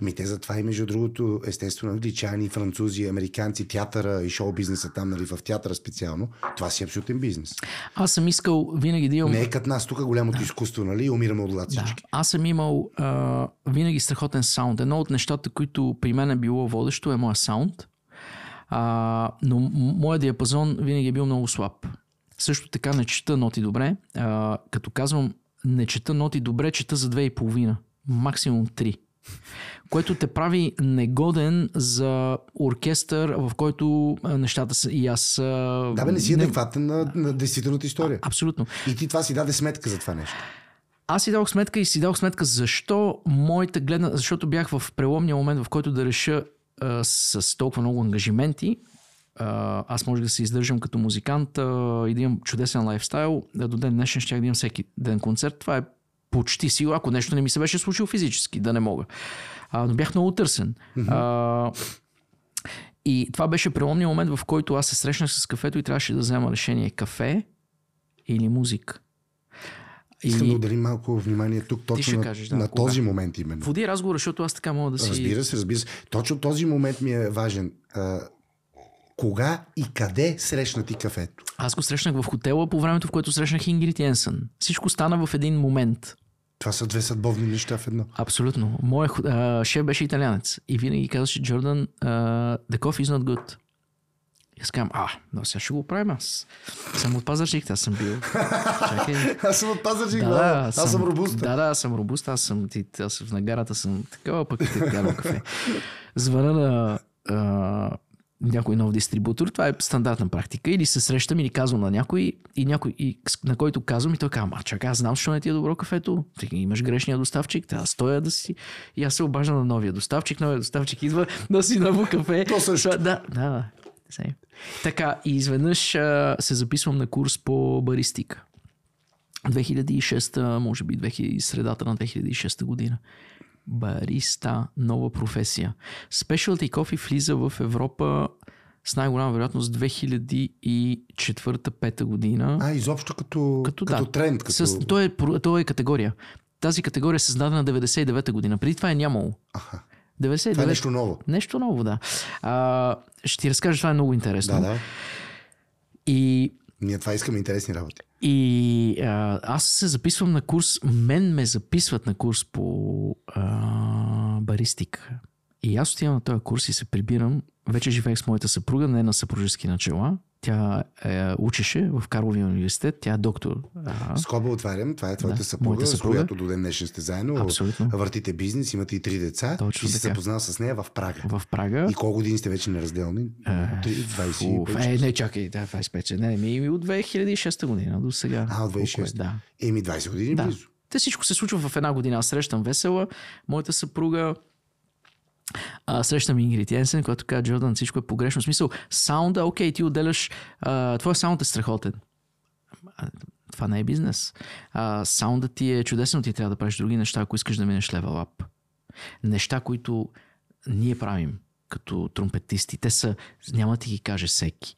Ами те затова и между другото, естествено, англичани, французи, американци, театъра и шоу бизнеса там, нали, в театъра специално, това си е абсолютен бизнес. Аз съм искал винаги да имам... Не е като нас, тук голямото да. изкуство, нали, умираме от глад Да. всички. Аз съм имал а, винаги страхотен саунд. Едно от нещата, които при мен е било водещо е моя саунд. А, но моят диапазон винаги е бил много слаб. Също така не чета ноти добре. А, като казвам не чета ноти добре, чета за две и половина. Максимум три. Което те прави негоден за оркестър, в който а, нещата са и аз... а, Да, бе, не си адекватен на, на действителната история. Абсолютно. И ти това си даде сметка за това нещо. Аз си дадох сметка и си дадох сметка защо моята гледна, защото бях в преломния момент, в който да реша а, с толкова много ангажименти. Аз може да се издържам като музикант а, и да имам чудесен лайфстайл. Да, до ден днешен ще да имам всеки ден концерт. Това е почти сигурно, ако нещо не ми се беше случило физически, да не мога. А, но бях много търсен. А, и това беше преломния момент, в който аз се срещнах с кафето и трябваше да взема решение кафе или музика. Искам да отделим малко внимание тук точно на, кажеш, да, на кога? този момент именно. Води разговора, защото аз така мога да си... Разбира се, разбира се. Точно този момент ми е важен. А, кога и къде срещна ти кафето? Аз го срещнах в хотела по времето, в което срещнах Ингрид Йенсън. Всичко стана в един момент. Това са две съдбовни неща в едно. Абсолютно. А, шеф беше италянец и винаги казваше, Джордан, uh, the coffee is not good. И аз казвам, а, но сега ще го правим аз. Съм от Пазарджик, аз съм бил. Чакай. Аз съм от Пазарджик, да, аз, аз съм робуста. Да, да, аз съм робуст, аз съм, ти, аз в нагарата съм такава, пък ти кафе. Звъна на а, някой нов дистрибутор, това е стандартна практика. Или се срещам, или казвам на някой, и някой и, на който казвам, и той казва, а чакай, аз знам, защо не ти е добро кафето. Ти имаш грешния доставчик, трябва да стоя да си. И аз се обаждам на новия доставчик, новия доставчик идва да си ново кафе. То също. Да, да, да. Така, и изведнъж а, се записвам на курс по баристика. 2006, може би 2000, средата на 2006 година. Бариста, нова професия. Specialty Coffee влиза в Европа с най-голяма вероятност 2004-2005 година. А, изобщо като, като, като да. тренд. Като... С, то, е, то е категория. Тази категория е създадена 99-та година. Преди това е нямало. Аха. 99 Това е нещо ново. Нещо ново, да. А, ще ти разкажа, това е много интересно. Да, да. И Ние това искаме интересни работи. И а, аз се записвам на курс, мен ме записват на курс по а, баристика. И аз отивам на този курс и се прибирам. Вече живеех с моята съпруга, не на съпружески начала. Тя е, учеше в Карловия университет, тя е доктор. А, Скоба отварям, това е твоята Да, съпруга, моята с съпруга. която до ден днешен сте заедно. Абсолютно. Въртите бизнес, имате и три деца. Точно и се запознал с нея в Прага. в Прага. И колко години сте вече неразделни? Три- 25. Уф, е, не, чакай, да, 25. Не, ми от 2006 година до сега. А, от Колко е? 2006. Да. Еми 20 години Да. близо. Те всичко се случва в една година. Аз срещам Весела, моята съпруга, а, срещам Ингрид Йенсен, която казва, Джордан, всичко е погрешно. В смисъл, саунда, окей, ти отделяш, а, твой саунд е страхотен. Това не е бизнес. А, саунда ти е чудесен, но ти трябва да правиш други неща, ако искаш да минеш левел ап. Неща, които ние правим като тромпетисти. Те са, няма да ти ги каже всеки.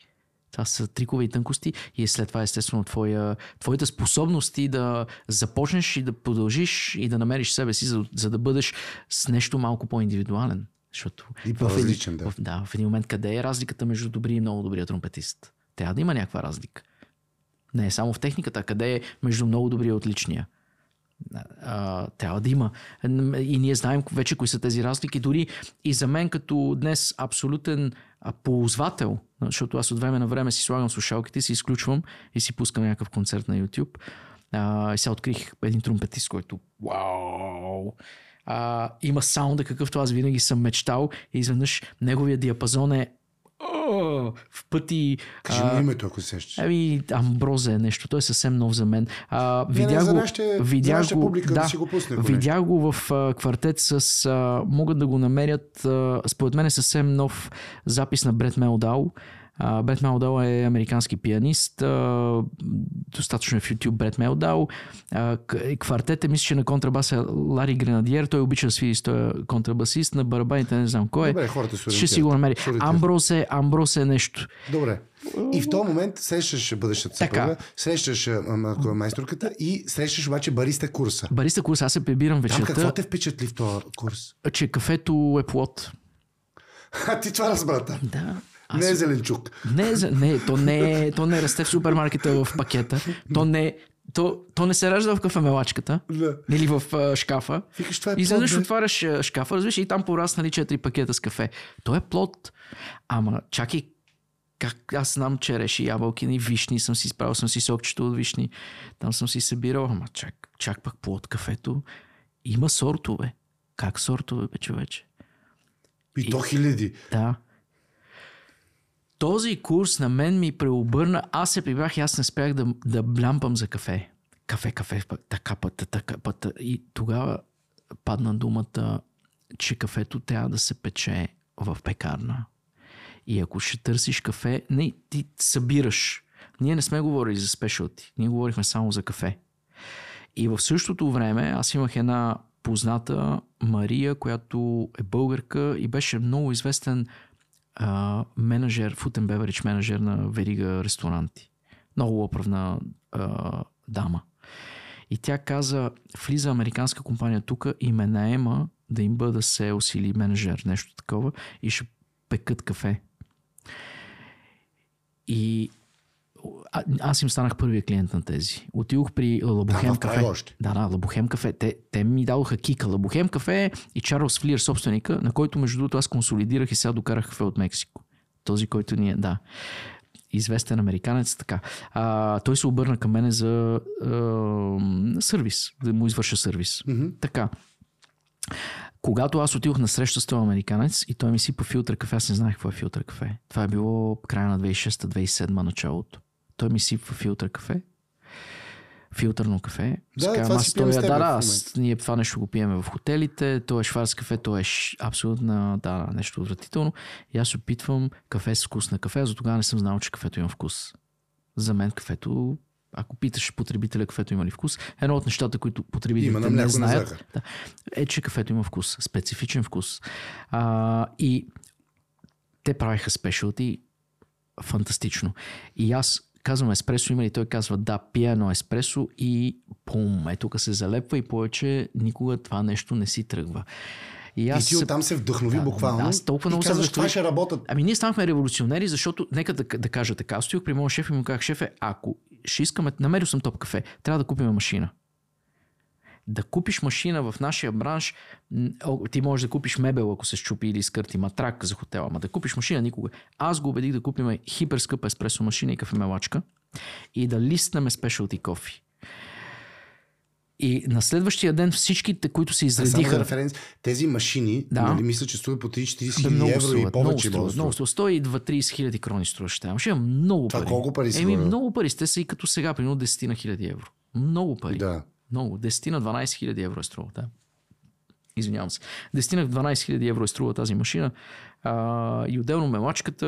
Това са трикове и тънкости и след това естествено твоя, твоите способности да започнеш и да продължиш и да намериш себе си, за, за да бъдеш с нещо малко по-индивидуален. Защото И по-различен, да. В, да, в един момент къде е разликата между добри и много добрия тромпетист? Трябва да има някаква разлика. Не е само в техниката, къде е между много добрия и отличния. А, трябва да има. И ние знаем вече кои са тези разлики. Дори и за мен като днес абсолютен ползвател, защото аз от време на време си слагам слушалките, си изключвам и си пускам някакъв концерт на YouTube. А, и сега открих един тромпетист, който вау! А, има саунда, какъвто аз винаги съм мечтал и изведнъж неговия диапазон е о, в пъти... Кажи му името, ако се сещаш. Ами, Амброзе е нещо. Той е съвсем нов за мен. А, Не, не, видях за го, нашите- нашата го, публика да да, си го пусне, ако Видях го в а, квартет с... А, могат да го намерят... А, според мен е съвсем нов запис на Бред Мелдал. Бред Мелдал е американски пианист. Достатъчно е в YouTube Бред Мелдал. А, к- квартет е, мисля, че на контрабас е Лари Гренадиер. Той обича да свири с този контрабасист. На барабаните не знам кой е. Добре, хората Ще си го намери. Амброс е, Амброс е нещо. Добре. И в този момент срещаш бъдещата съпруга, срещаш а, м- майсторката и срещаш обаче бариста курса. Бариста курс, аз се прибирам Там какво вечерта, те впечатли в този курс? че кафето е плод. А ти това разбрата. Да. Не е зеленчук. Не, е не, то не, е- то не расте в супермаркета в пакета. То не, то, то не се ражда в кафемелачката. Да. Или в а, шкафа. Викаш, това е И изведнъж отваряш а, шкафа, разбираш, и там пораснали 4 пакета с кафе. То е плод. Ама чакай, как аз знам череши, ябълки и вишни, съм си изправил, съм си сокчето от вишни. Там съм си събирал, ама чак, чак пак плод кафето. Има сортове. Как сортове, бе, човече? И то хиляди. Да. Този курс на мен ми преобърна. Аз се прибрах и аз не спях да, да блямпам за кафе. Кафе, кафе, така път, така път. И тогава падна думата, че кафето трябва да се пече в пекарна. И ако ще търсиш кафе, не, ти събираш. Ние не сме говорили за спешалти. Ние говорихме само за кафе. И в същото време аз имах една позната Мария, която е българка и беше много известен менеджер, and beverage менеджер на верига ресторанти. Много оправна а, дама. И тя каза, влиза американска компания тук и ме наема да им бъда селс или менеджер, нещо такова, и ще пекат кафе. И а, аз им станах първия клиент на тези. Отидох при Лабухем края кафе. още. Да, да, Лабухем кафе. Те, те ми дадоха кика. Лабухем кафе и Чарлз Флиер, собственика, на който между другото аз консолидирах и сега докарах кафе от Мексико. Този, който ни е, да. Известен американец, така. А, той се обърна към мене за а, сервис, да му извърша сервис. Mm-hmm. Така. Когато аз отидох на среща с този американец и той ми сипа филтър кафе, аз не знаех какво е филтър кафе. Това е било края на 2006-2007 началото. Той ми сипва филтър кафе. Филтърно кафе. Да, Казвам, това аз стоя- теб да, да, аз- ние това нещо го пиеме в хотелите, то е шварц кафе, то е ш... абсолютно да, нещо отвратително. И аз опитвам кафе с вкус на кафе, за тогава не съм знал, че кафето има вкус. За мен кафето, ако питаш потребителя кафето има ли вкус, едно от нещата, които потребителите Има не знаят, да, е, че кафето има вкус, специфичен вкус. А, и те правиха спешалти фантастично. И аз казвам еспресо има ли? Той казва да, пия едно еспресо и пум, е тук се залепва и повече никога това нещо не си тръгва. И И аз ти се- оттам се вдъхнови Да, буквално. да, аз толкова и много се казваш, вдъхнових. това ще работят. Ами ние станахме революционери, защото, нека да, да кажа така, аз стоях при моят шеф и му казах, шефе, ако ще искаме, намерил съм топ кафе, трябва да купим машина. Да купиш машина в нашия бранш, ти можеш да купиш мебел, ако се щупи или скърти матрак за хотела, ама да купиш машина никога. Аз го убедих да купим хиперскъпа еспресо машина и кафемелачка и да листнем спешалти кофи. И на следващия ден всичките, които се Само изредиха... референс, тези машини, Да. нали, мисля, че струват по 30-40 Бе, хиляди много евро струват, и много повече. струват, много струват. 120-30 хиляди крони струваше тази машина. Много Това пари. колко пари Еми, много пари. Те са и като сега, примерно 10 на хиляди евро. Много пари. Да. Много. 10 на 12 хиляди евро е струва. Да. Извинявам се. 10 на 12 хиляди евро е струва тази машина. А, и отделно мелачката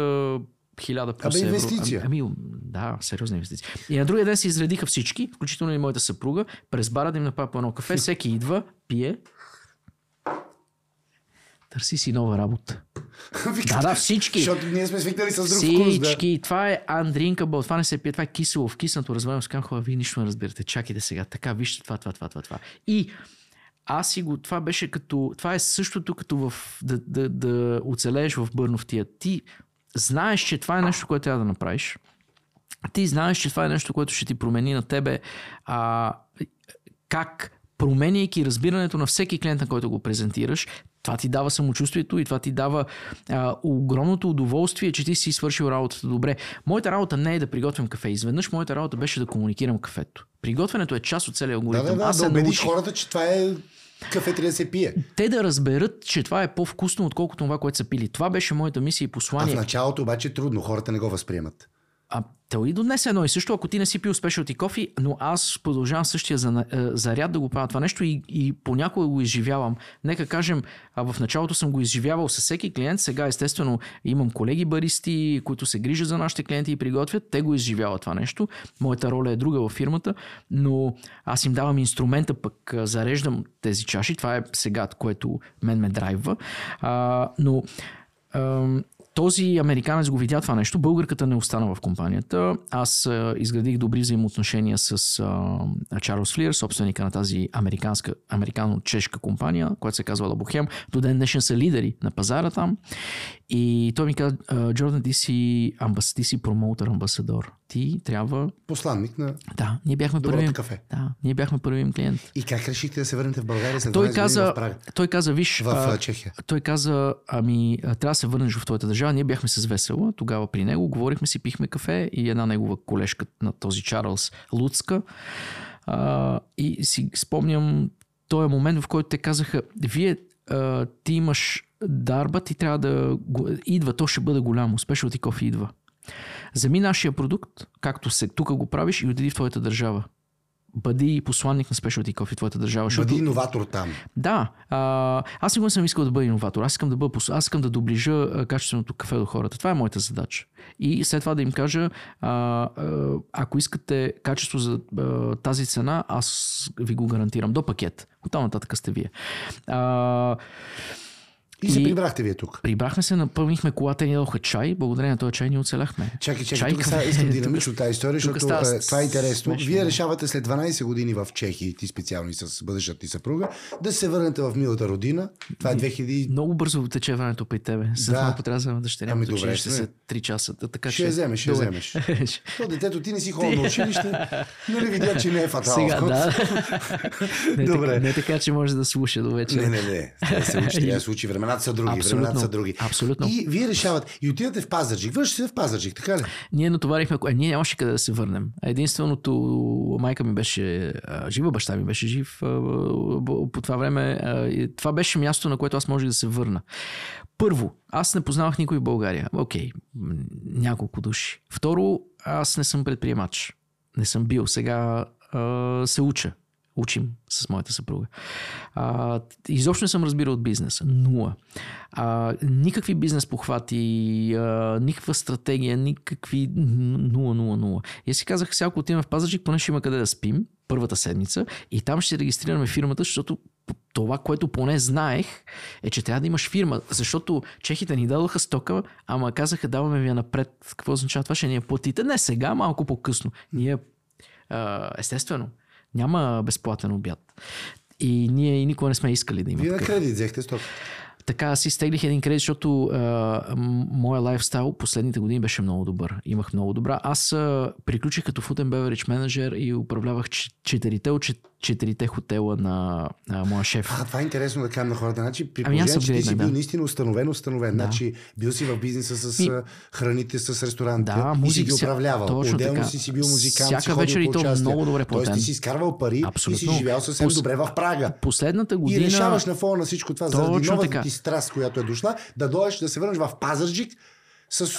1000 плюс Абе, евро. инвестиция. Ами, ами, да, сериозна инвестиция. И на другия ден се изредиха всички, включително и моята съпруга, през бара да им направя по едно кафе. Всеки идва, пие. Търси си нова работа. Да, да, всички. Защото ние сме свикнали с друг вкус. Да. Всички. Това е undrinkable. Това не се пие. Това е кисело. Вкиснато развалено. Скам хора, вие нищо не разбирате. Чакайте сега. Така, вижте това, това, това, това, това. И аз си го... Това беше като... Това е същото като в... Да, да, да оцелееш в бърновтия. Ти знаеш, че това е нещо, което трябва да направиш. Ти знаеш, че това е нещо, което ще ти промени на тебе. А, как променяйки разбирането на всеки клиент, на който го презентираш, това ти дава самочувствието и това ти дава а, огромното удоволствие, че ти си свършил работата добре. Моята работа не е да приготвям кафе. Изведнъж моята работа беше да комуникирам кафето. Приготвянето е част от целия Да, алгоритъм. да, да, Аз да убедиш научих хората, че това е кафе трябва да се пие. те да разберат, че това е по-вкусно, отколкото това, което са пили. Това беше моята мисия и А в послание. началото обаче е трудно, хората не го възприемат. А, то и до днес е едно и също, ако ти не си пил спешалти кофи, но аз продължавам същия е, заряд да го правя това нещо и, и понякога го изживявам. Нека кажем, а в началото съм го изживявал с всеки клиент, сега естествено имам колеги баристи, които се грижат за нашите клиенти и приготвят, те го изживяват това нещо. Моята роля е друга във фирмата, но аз им давам инструмента, пък зареждам тези чаши, това е сега, което мен ме драйва. А, но този американец го видя това нещо, българката не остана в компанията. Аз а, изградих добри взаимоотношения с а, Чарлз Флир, собственика на тази американска, американо-чешка компания, която се казва Лабохем. До ден днешен са лидери на пазара там. И той ми каза, Джордан, ти си, амбас, ти си промоутър, амбасадор. Ти трябва... Посланник на да, ние бяхме първи. кафе. Да, ние бяхме първи клиент. И как решихте да се върнете в България след той каза, в? Той каза, виж... В а, Чехия. Той каза, ами, трябва да се върнеш в твоята държава. Ние бяхме с Весела, тогава при него, говорихме си, пихме кафе и една негова колежка на този Чарлз Луцка. А, и си спомням този момент, в който те казаха, вие а, ти имаш дарба, ти трябва да идва, то ще бъде голямо. Specialty кофе идва. Зами нашия продукт, както се тук го правиш и отиди в твоята държава. Бъди посланник на Specialty Coffee в твоята държава. Бъди защото... иноватор там. Да. А, аз не съм искал да бъда иноватор. Аз искам да, бъда, аз искам да доближа качественото кафе до хората. Това е моята задача. И след това да им кажа, а, а, ако искате качество за а, тази цена, аз ви го гарантирам. До пакет. Оттам нататък сте вие. А, и, и се прибрахте вие тук. Прибрахме се, напълнихме колата и ни дадоха чай. Благодарение на този чай ни оцеляхме. Чакай, чакай, тук сега искам динамично тази история, защото става, това е интересно. Смешно. Вие решавате след 12 години в Чехия, и ти специално и с бъдещата ти съпруга, да се върнете в милата родина. Това е 2000... Много бързо тече времето при тебе. След да. малко трябва да взема дъщеря. Ами добре, ще се 3 часа. Така, ще, ще вземеш, ще вземеш. То детето ти не си ходил на училище, нали видя, че не е фатално. Сега, да. добре. Не така, че може да слуша до вечер. Не, не, не. Трябва да се учи, трябва да се учи. Времената са други. Абсолютно времената са други. Абсолютно. И вие решавате. И отидете в Пазарджик. Вършите в Пазарджик, така ли? Ние натоварихме. Е, ние нямаше къде да се върнем. Единственото, майка ми беше жива, баща ми беше жив по това време. Това беше място, на което аз можех да се върна. Първо, аз не познавах никой в България. Окей, няколко души. Второ, аз не съм предприемач. Не съм бил. Сега се уча учим с моята съпруга. А, изобщо не съм разбирал от бизнеса. Нула. А, никакви бизнес похвати, а, никаква стратегия, никакви... Нула, нула, нула. И си казах, сега ако отиваме в Пазарджик, поне ще има къде да спим първата седмица и там ще регистрираме фирмата, защото това, което поне знаех, е, че трябва да имаш фирма, защото чехите ни дадоха стока, ама казаха, даваме ви напред. Какво означава това? Ще ни я платите? Не сега, малко по-късно. Ние, естествено, няма безплатен обяд. И ние и никога не сме искали да има. Вие на кредит взехте стока. Така, аз си стеглих един кредит, защото а, моя лайфстайл последните години беше много добър. Имах много добра. Аз а, приключих като and beverage менеджер и управлявах четирите от четирите хотела на, на моя шеф. А, това е интересно да кажа на хората. Значи, при ами аз че ти си да. бил наистина установен, установен. Да. Значи, бил си в бизнеса с Ми... храните, с ресторанта да, музик, и си ги управлявал. Точно Отделно така. си си бил музикант, Всяка си вечер и то много добре платен. Тоест ти си изкарвал пари Абсолютно. и си живял съвсем Пос... добре в Прага. Последната година... И решаваш на фона на всичко това, заради новата ти страст, която е дошла, да дойдеш да се върнеш в Пазарджик с,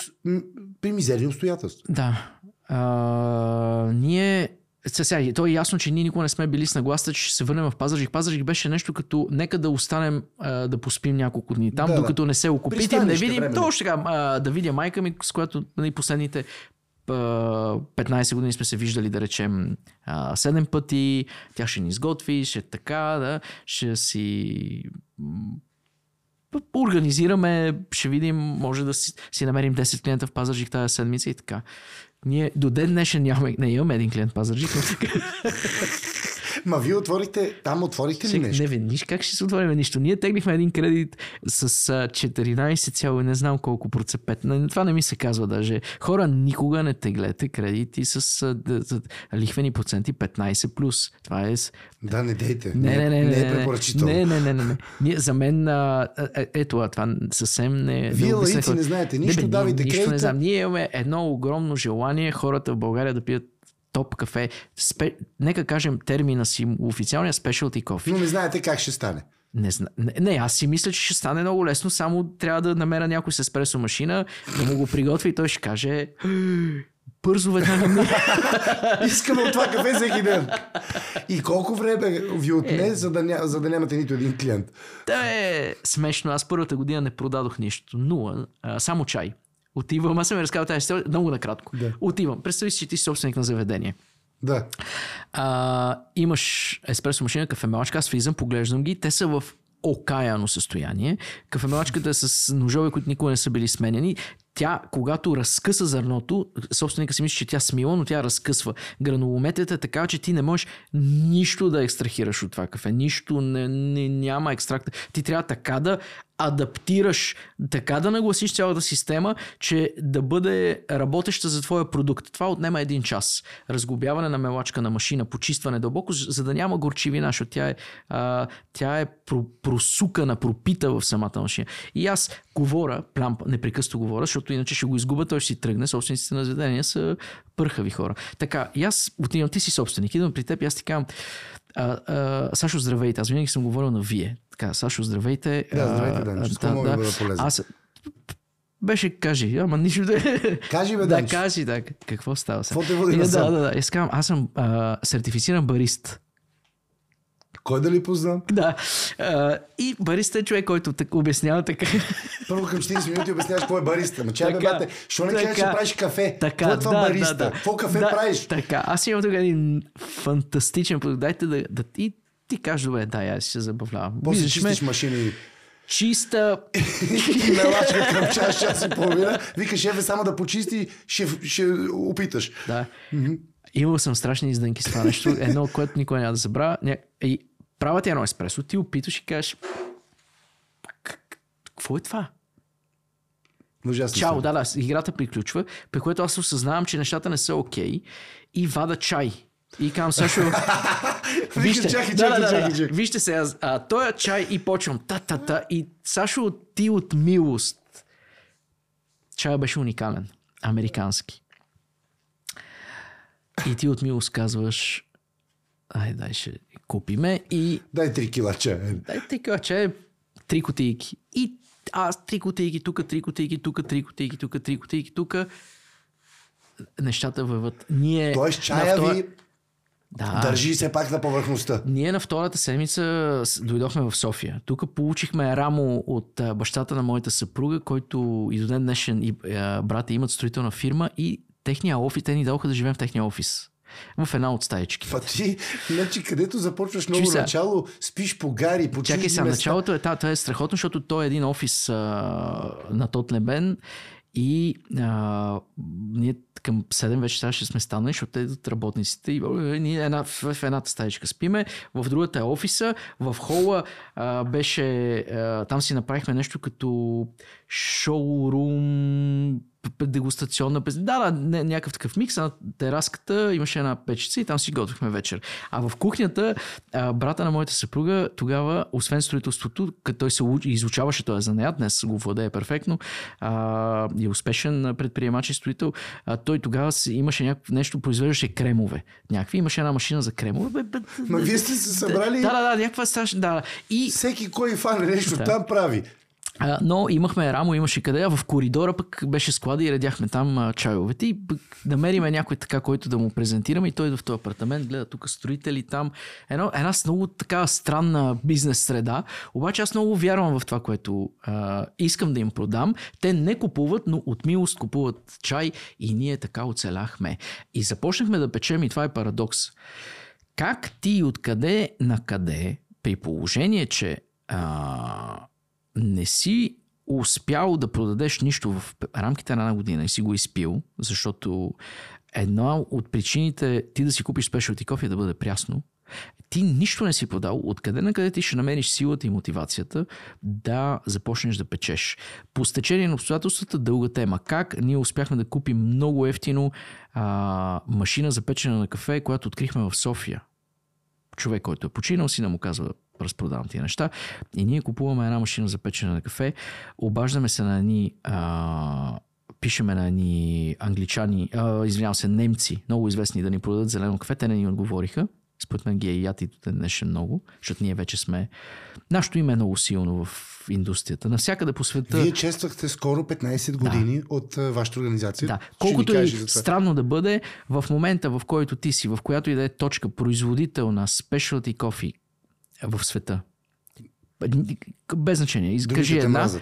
при мизерни обстоятелства. Да. А, ние сега, то е ясно, че ние никога не сме били с нагласа, че ще се върнем в Пазарджик. Пазарджик беше нещо като нека да останем а, да поспим няколко дни там, да, докато да. не се окупитим, да видим, точно така, а, да видя майка ми, с която нали, последните 15 години сме се виждали, да речем, 7 пъти. Тя ще ни изготви, ще така, да, ще си организираме, ще видим, може да си, си намерим 10 клиента в Пазарджик тази седмица и така. Ние до ден днешен нямаме, не имаме един клиент Пазарджик. Ма вие отворихте, там отворихте ли нещо? Не, виж как ще се отворим нищо. Ние теглихме един кредит с 14, не знам колко процепет. Това не ми се казва даже. Хора, никога не теглете кредити с лихвени проценти 15+. Плюс. Това е... Да, не дейте. Не, не, не, не, не, е препоръчително. Не, не, не, не. не. за мен, а, е, ето, това съвсем не... Вие лаици не знаете нищо, не, давайте нищо не знам. Ние имаме едно огромно желание хората в България да пият топ кафе. Спе... Нека кажем термина си, официалния specialty coffee. Но не знаете как ще стане. Не, зна... не, не, аз си мисля, че ще стане много лесно, само трябва да намеря някой с еспресо машина, да му го приготви и той ще каже бързо веднага ми... Искаме от това кафе всеки ден. И колко време ви отне, е. за, да ня, за да нямате нито един клиент? Да е смешно. Аз първата година не продадох нищо. Нула. А, само чай. Отивам, аз съм ви разказал тази история много накратко. Да. Отивам. Представи си, че ти си собственик на заведение. Да. А, имаш еспресо машина, кафемалачка, аз влизам, поглеждам ги, те са в окаяно състояние. Кафемалачката е с ножове, които никога не са били сменени тя, когато разкъса зърното, собственика си мисли, че тя смила, но тя разкъсва. Гранулометрията е така, че ти не можеш нищо да екстрахираш от това кафе. Нищо, не, не, няма екстракт. Ти трябва така да адаптираш, така да нагласиш цялата система, че да бъде работеща за твоя продукт. Това отнема един час. Разглобяване на мелачка на машина, почистване дълбоко, за да няма горчивина, защото тя е, а, тя е просукана, пропита в самата машина. И аз говоря, плям, непрекъсто говоря, защото иначе ще го изгубя, той ще си тръгне. Собствениците на заведения са пърхави хора. Така, и аз отивам, ти си собственик, идвам при теб и аз ти казвам, а, а, Сашо, здравейте. Аз винаги съм говорил на вие. Така, Сашо, здравейте. Да, здравейте, да, да, да, да, да полезен. Аз, беше, кажи, ама нищо да Кажи, бе, Да, кажи, да. Какво става сега? Какво те води да, да, да. Искам, аз съм а, сертифициран барист. Кой да ли познам? Да. А, и бариста е човек, който так, обяснява така. Първо към 40 минути обясняваш какво е бариста. Ма чай, бе, бате, що не кажеш, че правиш кафе? Така, какво е това да, бариста? Да, да. Какво кафе да, правиш? Така, аз имам тук един фантастичен продукт. Дайте да, да и ти кажеш, добре, да, аз се забавлявам. После чистиш ме... машини чиста. Мелачка към час, час и половина. Вика, шефе, само да почисти, ще, ще опиташ. Да. Mm-hmm. Имал съм страшни издънки с това нещо. Едно, което никой няма да забравя. И правя ти едно еспресо, ти опиташ и кажеш какво е това? Ужасно Чао, да, да, играта приключва, при което аз осъзнавам, че нещата не са окей okay, и вада чай. И казвам Сашо... вижте, чакай, чакай, да, чакай, чакай. Вижте сега, а, той чай и почвам та-та-та и Сашо ти от милост. Чай беше уникален. Американски. И ти от милост казваш ай, дай ще купиме и... Дай три кила чай. Дай три кила чай, три кутийки. И аз три кутийки тук, три кутийки тук, три кутийки тук, три кутийки тук. Нещата върват. Ние Тоест чая втора... ви да. Държи се пак на повърхността. Ние на втората седмица дойдохме в София. Тук получихме рамо от бащата на моята съпруга, който и до ден днешен и брата имат строителна фирма и техния офис, те ни дадоха да живеем в техния офис в една от стаечки. Па ти, значи, където започваш много Чуй начало, спиш по гари, по Чакай сега, началото е, това е страхотно, защото той е един офис а, на Тотлебен и а, ние към 7 вече трябваше сме станали, защото идват работниците и ние една, в, в едната стаечка спиме, в другата е офиса, в хола а, беше, а, там си направихме нещо като шоурум, дегустационна Да, да, някакъв такъв микс. На тераската имаше една печица и там си готвихме вечер. А в кухнята, а, брата на моята съпруга, тогава, освен строителството, като той се изучаваше, той е занаят, днес го владее перфектно, а, и е успешен предприемач и строител, а, той тогава си, имаше някакво нещо, произвеждаше кремове. Някакви, имаше една машина за кремове. Бе, бе, Ма вие сте се събрали... Да, да, да, някаква страшна... Да. И... Всеки кой фане нещо да. там прави. Но имахме рамо, имаше къде, а в коридора пък беше склада и редяхме там чайовете и пък намериме някой така, който да му презентираме и той в този апартамент гледа тук строители там. Едно, една много така странна бизнес среда, обаче аз много вярвам в това, което а, искам да им продам. Те не купуват, но от милост купуват чай и ние така оцеляхме. И започнахме да печем и това е парадокс. Как ти откъде на къде, при положение, че а, не си успял да продадеш нищо в рамките на една година и си го изпил, защото една от причините ти да си купиш спешалти кофе да бъде прясно, ти нищо не си продал, откъде на къде ти ще намериш силата и мотивацията да започнеш да печеш. По стечение на обстоятелствата дълга тема. Как ние успяхме да купим много ефтино а, машина за печене на кафе, която открихме в София. Човек, който е починал, сина му казва, разпродавам тия неща. И ние купуваме една машина за печене на кафе, обаждаме се на едни а, пишеме на едни англичани, а, извинявам се, немци, много известни да ни продадат зелено кафе, те не ни отговориха. според мен ги е яд и до днешен много, защото ние вече сме... Нашето име е много силно в индустрията. Навсякъде по света... Вие чествахте скоро 15 години да. от а, вашата организация. Да. Колкото и странно да бъде, в момента в който ти си, в която и да е точка, производител на specialty coffee в света, без значение, изкажи една, мразат.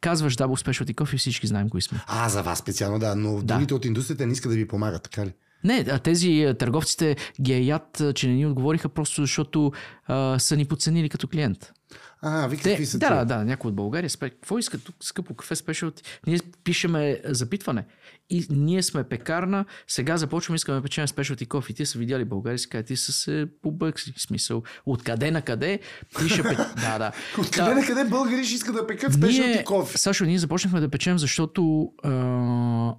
казваш Double Specialty Coffee, всички знаем кои сме. А, за вас специално, да, но да. другите от индустрията не искат да ви помагат, така ли? Не, тези търговците ги е яд, че не ни отговориха просто защото а, са ни подценили като клиент. А, ви какви са Да, да, да, някой от България. Какво искат тук, скъпо кафе спешалти? Ние пишеме запитване. И ние сме пекарна, сега започваме, искаме да печем спешалти кофи. Ти са видяли България, си ти са се побъкси. Смисъл, откъде на къде ти ще пек... Да, да. Откъде на къде българи ще искат да пекат спешалти кофи? Сашо, ние започнахме да печем, защото а,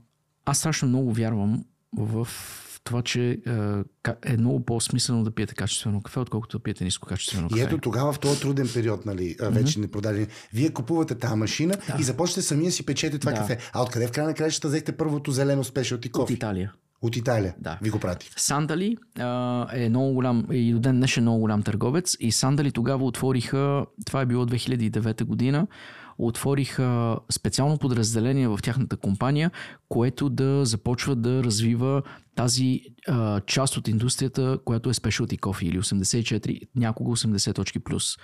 аз страшно много вярвам в това, че е много по-смислено да пиете качествено кафе, отколкото да пиете ниско качествено кафе. И ето тогава в този труден период, нали, вече mm-hmm. не продадени, вие купувате тази машина да. и започвате самия си печете това да. кафе. А откъде в края на краищата взехте първото зелено спешалти кофе? От Италия. От Италия. Да. Ви го прати. Сандали а, е много голям, и до ден днешен много голям търговец. И Сандали тогава отвориха, това е било 2009 година, отвориха специално подразделение в тяхната компания, което да започва да развива тази а, част от индустрията, която е Specialty Coffee или 84, някога 80 точки плюс.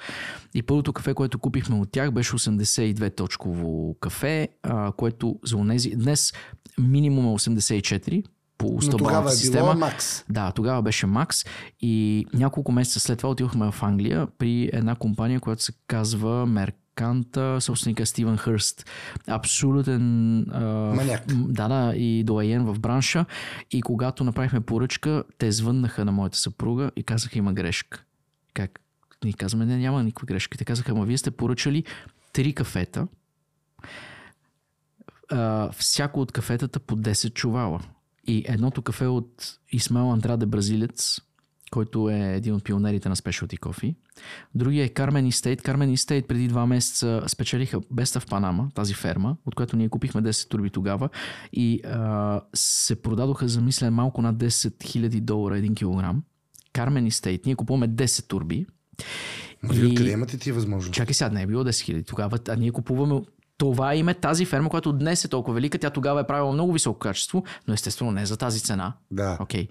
И първото кафе, което купихме от тях, беше 82 точково кафе, а, което за унези... Днес минимум е 84, по 100 Но тогава е система. било Макс. Да, тогава беше Макс и няколко месеца след това отидохме в Англия при една компания, която се казва Мерк Канта, собственика Стивен Хърст. Абсолютен Маняк. Да, да, и доаен в бранша. И когато направихме поръчка, те звъннаха на моята съпруга и казаха има грешка. Как? Ние казваме, не, няма никаква грешка. Те казаха, ама вие сте поръчали три кафета. А, всяко от кафетата по 10 чувала. И едното кафе от Исмаел Андраде Бразилец, който е един от пионерите на Specialty Coffee. Другия е Carmen Estate. Carmen Estate преди два месеца спечелиха Беста в Панама, тази ферма, от която ние купихме 10 турби тогава и а, се продадоха за мисля малко над 10 000 долара 1 килограм. Carmen Estate. Ние купуваме 10 турби. Вие и... къде имате ти възможност? Чакай сега, не е било 10 000 тогава, а ние купуваме това име, тази ферма, която днес е толкова велика, тя тогава е правила много високо качество, но естествено не за тази цена. Да. Okay.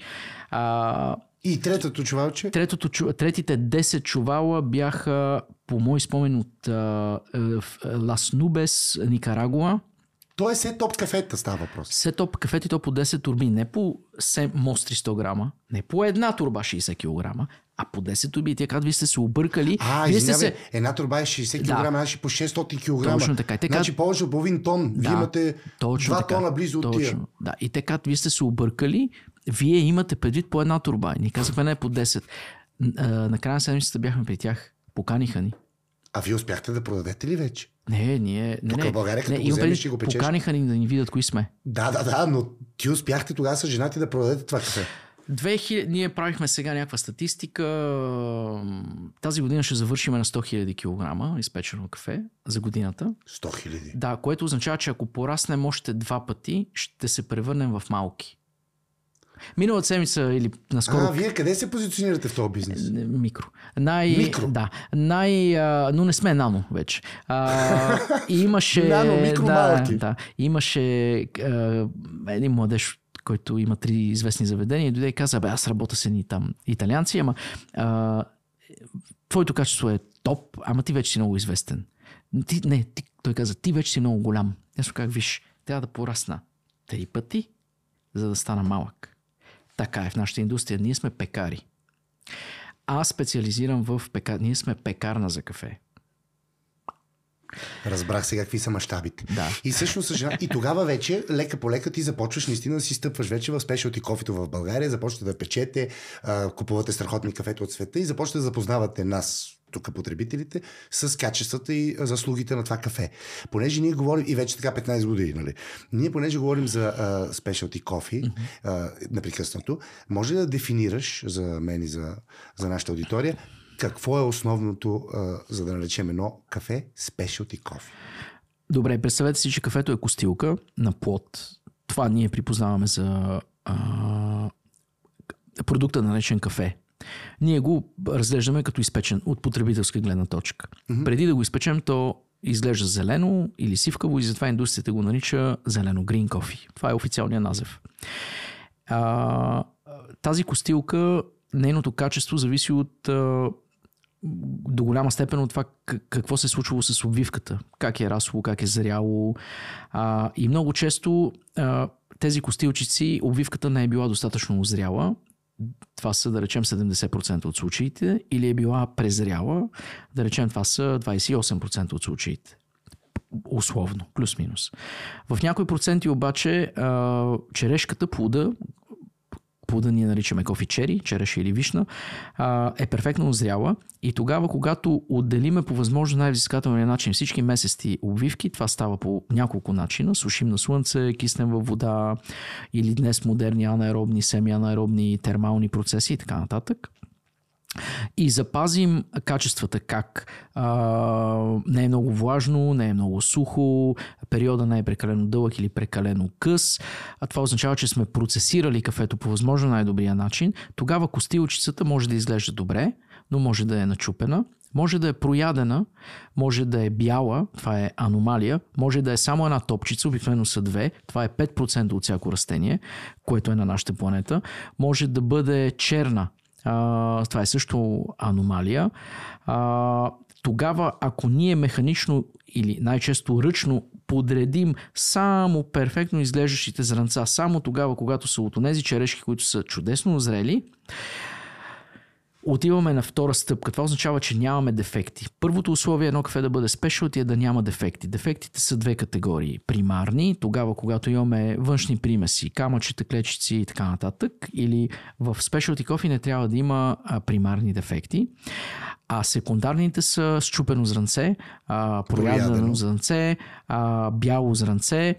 А, и третото чувалче? Третото, третите 10 чувала бяха, по мой спомен, от Лас Нубес, Никарагуа. То е сетоп кафета става въпрос. Сетоп кафети то по 10 турби, не по 7 мостри 100 грама, не по една турба 60 кг, а по 10 турби. Те казват, вие сте се объркали. А, вие сте се... една турба е 60 кг, да. значи по 600 кг. Точно така. Те значи повече от половин тон. Да, вие имате точно 2 така. тона близо точно. от тия. Да. И те казват, вие сте се объркали, вие имате предвид по една турба. Ни казахме не по 10. Накрая на седмицата бяхме при тях. Поканиха ни. А вие успяхте да продадете ли вече? Не, ние... Не, Тук в България, като не, го вземеш и го печеш. Поканиха ни да ни видят кои сме. Да, да, да, но ти успяхте тогава с женати да продадете това кафе. 2000, ние правихме сега някаква статистика. Тази година ще завършим на 100 000 кг изпечено кафе за годината. 100 000? Да, което означава, че ако пораснем още два пъти, ще се превърнем в малки. Миналата седмица или наскоро... А, вие къде се позиционирате в този бизнес? Микро. Най... Микро? Да. Най... А, но не сме нано вече. А, имаше... нано, микро, да, малки. Да. Имаше а, един младеж който има три известни заведения, и дойде и каза, бе, аз работя с едни там италианци, ама а, твоето качество е топ, ама ти вече си много известен. Ти, не, ти, той каза, ти вече си много голям. Аз как виж, трябва да порасна три пъти, за да стана малък. Така е в нашата индустрия. Ние сме пекари. Аз специализирам в пекар. Ние сме пекарна за кафе. Разбрах сега какви са мащабите. Да. И всъщност, жена... и тогава вече, лека по лека, ти започваш наистина да си стъпваш вече в спешалти кофето в България, започвате да печете, купувате страхотни кафето от света и започвате да запознавате нас, тук потребителите, с качествата и заслугите на това кафе. Понеже ние говорим, и вече така 15 години, нали? Ние понеже говорим за спешалти кофи mm-hmm. непрекъснато, може ли да дефинираш за мен и за, за нашата аудитория какво е основното, за да наречем едно кафе спешалти кофе? Добре, представете си, че кафето е костилка на плод. Това ние припознаваме за а, продукта наречен кафе. Ние го разглеждаме като изпечен от потребителска гледна точка. Mm-hmm. Преди да го изпечем, то изглежда зелено или сивкаво и затова индустрията го нарича зелено green coffee. Това е официалният назив. А, тази костилка, нейното качество зависи от а, до голяма степен от това какво се е случвало с обвивката, как е расло, как е зряло. А, и много често а, тези костилчици, обвивката не е била достатъчно озряла. Това са, да речем, 70% от случаите. Или е била презряла. Да речем, това са 28% от случаите. Условно, плюс-минус. В някои проценти обаче черешката, плода, плода ние наричаме кофи чери, череша или вишна, е перфектно озряла. И тогава, когато отделиме по възможно най-взискателния начин всички месести обвивки, това става по няколко начина, сушим на слънце, киснем във вода или днес модерни анаеробни, семианаеробни термални процеси и така нататък и запазим качествата как а, не е много влажно, не е много сухо, периода не е прекалено дълъг или прекалено къс, а това означава, че сме процесирали кафето по възможно най-добрия начин, тогава костилчицата може да изглежда добре, но може да е начупена, може да е проядена, може да е бяла, това е аномалия, може да е само една топчица, обикновено са две, това е 5% от всяко растение, което е на нашата планета, може да бъде черна, а, това е също аномалия. А, тогава, ако ние механично или най-често ръчно подредим само перфектно изглеждащите зранца, само тогава, когато са от тези черешки, които са чудесно зрели, отиваме на втора стъпка. Това означава, че нямаме дефекти. Първото условие е едно кафе да бъде спешалти е да няма дефекти. Дефектите са две категории. Примарни, тогава когато имаме външни примеси, камъчета, клечици и така нататък. Или в спешалти кофи не трябва да има примарни дефекти. А секундарните са счупено зранце, проядено зранце, бяло зранце,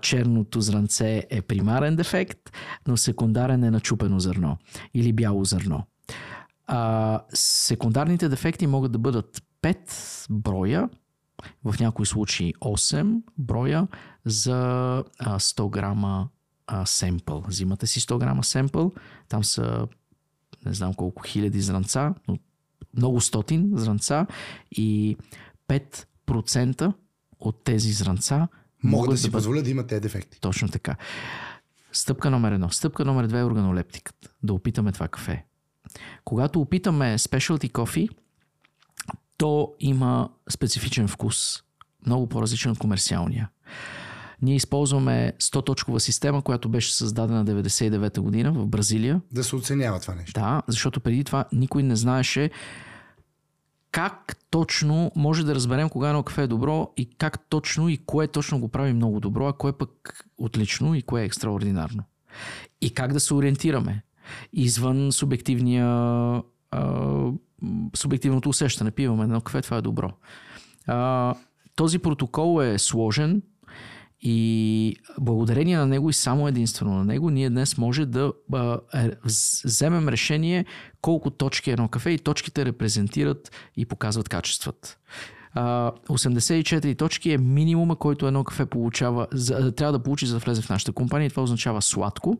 черното зранце е примарен дефект, но секундарен е начупено зърно или бяло зърно. А, секундарните дефекти могат да бъдат 5 броя, в някои случаи 8 броя за а, 100 грама семпъл. Взимате си 100 грама семпъл, там са не знам колко хиляди зранца, но много стотин зранца и 5% от тези зранца могат да си да позволят да имат тези дефекти. Точно така. Стъпка номер едно. Стъпка номер две е органолептиката. Да опитаме това кафе. Когато опитаме specialty coffee, то има специфичен вкус. Много по-различен от комерциалния. Ние използваме 100-точкова система, която беше създадена 99-та година в Бразилия. Да се оценява това нещо. Да, защото преди това никой не знаеше как точно може да разберем кога едно кафе е добро и как точно и кое точно го прави много добро, а кое пък отлично и кое е екстраординарно. И как да се ориентираме извън субективния субективното усещане. Пиваме едно кафе, това е добро. Този протокол е сложен и благодарение на него и само единствено на него, ние днес може да вземем решение колко точки е едно кафе и точките репрезентират и показват качествата. 84 точки е минимума, който едно кафе получава, трябва да получи за да влезе в нашата компания. Това означава сладко,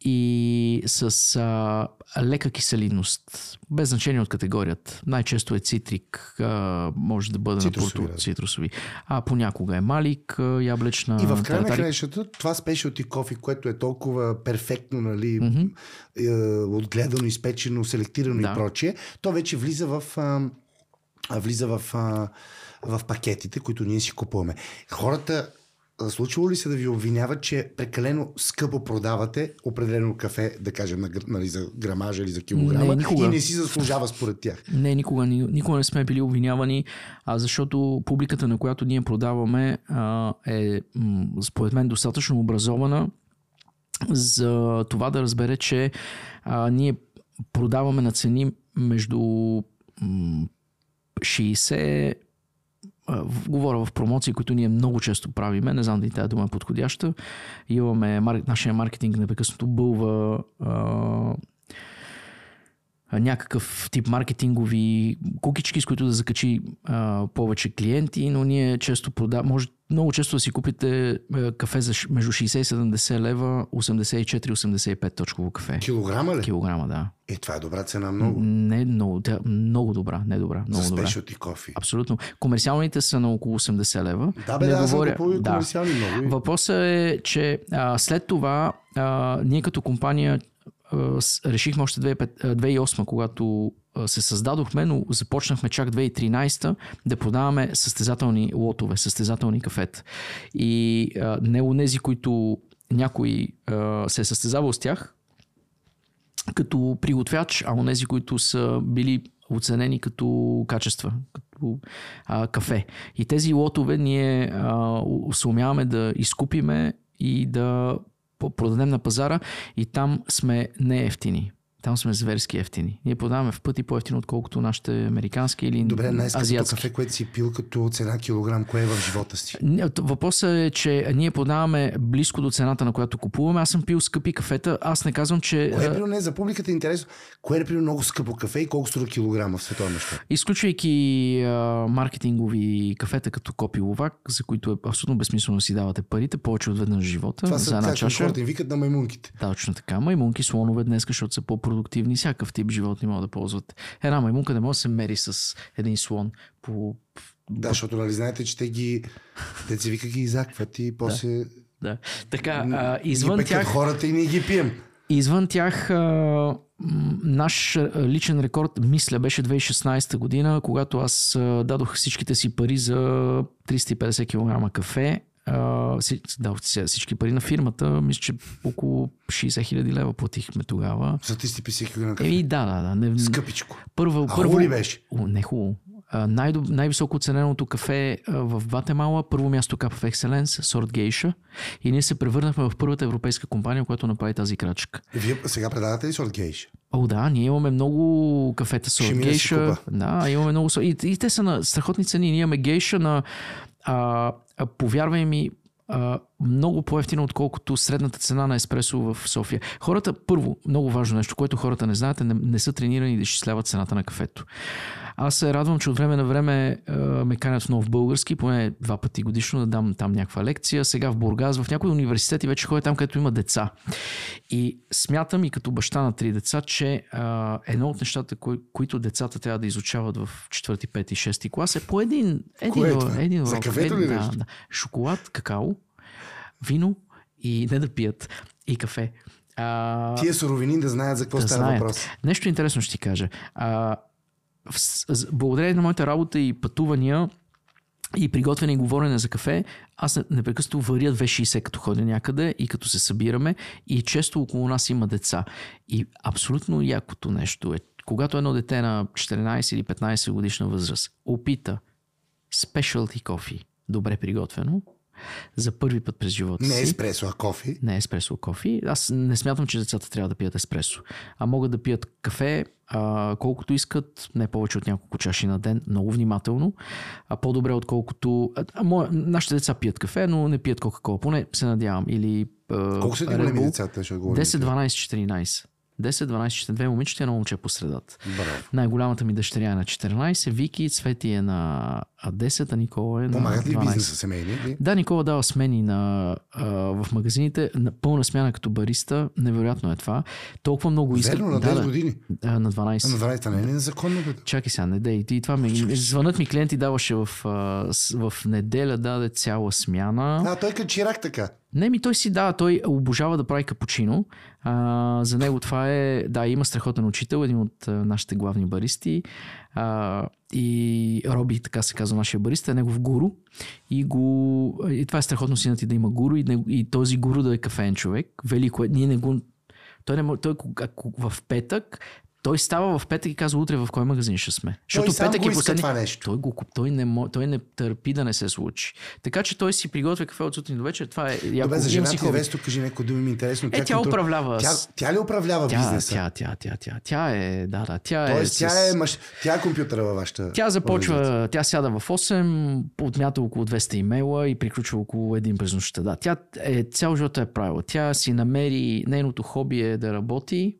и с а, лека киселинност, без значение от категорията. Най-често е цитрик, а, може да бъде цитрусови, на цитрусови. А понякога е малик, яблечна. И в край на краищата това спешалти кофи, което е толкова перфектно, нали, mm-hmm. е, отгледано, изпечено, селектирано да. и прочие, то вече влиза в, а, влиза в, а, в пакетите, които ние си купуваме. Хората случвало ли се да ви обвиняват, че прекалено скъпо продавате определено кафе, да кажем, нали, за грамажа или за килограма не, никога. и не си заслужава според тях? Не, никога, никога не сме били обвинявани, а защото публиката, на която ние продаваме, е според мен достатъчно образована за това да разбере, че а, ние продаваме на цени между 60 говоря в промоции, които ние много често правиме, не знам дали тази дума е подходяща. Имаме, нашия маркетинг непрекъснато бълва някакъв тип маркетингови кукички, с които да закачи а, повече клиенти, но ние често продаваме, може много често да си купите а, кафе за между 60 и 70 лева, 84-85 точково кафе. Килограма ли? Килограма, да. Е, това е добра цена много. Не много, тя, много добра, не добра, много За добра. спешалти кофи. Абсолютно. Комерциалните са на около 80 лева. Да, бе, Не да, съм говоря- и да. комерциални много. и- Въпросът е, че а, след това а, ние като компания решихме още 2005 а, 2008, когато а, се създадохме, но започнахме чак 2013 да продаваме състезателни лотове, състезателни кафета. И а, не онези, които някой а, се е състезавал с тях, като приготвяч, а онези, които са били оценени като качества, като а, кафе. И тези лотове ние а, у- сумяваме да изкупиме и да продадем на пазара и там сме не ефтини. Там сме зверски ефтини. Ние продаваме в пъти по-ефтино, отколкото нашите американски или Добре, най-скъпото кафе, което си пил като цена килограм, кое е в живота си? Въпросът е, че ние продаваме близко до цената, на която купуваме. Аз съм пил скъпи кафета. Аз не казвам, че Кое е при не за публиката е интересно? Кое е при много скъпо кафе и колко струва килограма в световен мащаб? Изключвайки а, маркетингови кафета като Копи Ловак, за които е абсолютно безсмислено да си давате парите, повече от веднъж живота, Това за са една чаша. викат на маймунките. Точно така. Маймунки, слонове днес, защото са по-продуктивни. Всякакъв тип животни могат да ползват. Една маймунка не може да се мери с един слон по... Да, защото нали знаете, че те ги, си вика ги изакват и после Да. Така, а, извън тях... хората и ние ги пием. Извън тях, а, наш личен рекорд, мисля, беше 2016 година, когато аз дадох всичките си пари за 350 кг кафе. Си- си- всички пари на фирмата. Мисля, че около 60 хиляди лева платихме тогава. За 350 кг на кафе. Еми, да, да, да. Не, Скъпичко. първо, А първо, ли беше? О, не хубаво. Най- най-високо оцененото кафе в Гватемала, първо място Cup of Excellence, сорт гейша. И ние се превърнахме в първата европейска компания, която направи тази крачка. Вие сега предавате ли сорт гейш? О, да, ние имаме много кафета сорт си гейша. Да, имаме много. И, и те са на страхотни цени. Ние имаме гейша на, а, повярвай ми, а, много по-ефтино, отколкото средната цена на еспресо в София. Хората, първо, много важно нещо, което хората не знаят, е не, не са тренирани да изчисляват цената на кафето. Аз се радвам, че от време на време а, ме канят в нов български, поне два пъти годишно да дам там някаква лекция. Сега в Бургас, в някои университети вече ходя там, където има деца. И смятам и като баща на три деца, че а, едно от нещата, кои, които децата трябва да изучават в 4, 5 и 6 клас е по един, един, Кое е урок- един За урок. кафето ли Един- да, да. Шоколад, какао, вино и не да пият и кафе. А, Тия суровини да знаят за какво да става знаят. въпрос. Нещо интересно ще ти кажа. А, в, с- благодарение на моята работа и пътувания и приготвяне и говорене за кафе, аз не- непрекъснато варя 260 като ходя някъде и като се събираме и често около нас има деца. И абсолютно якото нещо е, когато едно дете на 14 или 15 годишна възраст опита specialty кофе, добре приготвено, за първи път през живота Не си. еспресо, а кофе. Не еспресо кофе. Аз не смятам, че децата трябва да пият еспресо. А могат да пият кафе, а, колкото искат, не повече от няколко чаши на ден, много внимателно. А по-добре отколкото... А, а, моя, нашите деца пият кафе, но не пият Кока-Кола. Поне се надявам. Или а, Колко са ти големи децата, ще говорим? 10, 12, 14. 10, 12, 14. момичета и едно момче по средата. Най-голямата ми дъщеря е на 14, Вики, Цвети е на а, 10, а Никола е на Помагат ли 12. бизнеса семейни? Да, Никола дава смени на, а, в магазините, на пълна смяна като бариста. Невероятно е това. Толкова много искат. Верно, на да, 10 да, години. а, на 12. А на 12 не е незаконно. бе. Чакай сега, не дей. И това ми, звънат ми клиенти даваше в, в неделя, даде цяла смяна. А, той като чирак така. Не, ми той си да, той обожава да прави капучино. А, за него това е, да, има страхотен учител, един от а, нашите главни баристи. А, и Роби, така се казва нашия бариста, е негов гуру. И, го, и това е страхотно синът ти да има гуру и, и този гуру да е кафеен човек. Велико е. Ние не го... Той, не, той в петък той става в петък и казва утре в кой магазин ще сме. Защото сам петък го е последни... това нещо. Той, го, той, не, мо- той не търпи да не се случи. Така че той си приготвя кафе от сутрин до вечер. Това е яко. Добре, за жената си. Весто, кажи някои думи ми е интересно. Е, тя контрол- управлява Тя, тя ли управлява Тя, бизнеса? тя, тя, тя, тя, тя е, да, да, тя е. Тоест, тя с- е, маш... тя е компютъра във вашата Тя започва, тя сяда в 8, отмята около 200 имейла и приключва около един през нощта. Да, тя е, цял живот е правила. Тя си намери, нейното хоби е да работи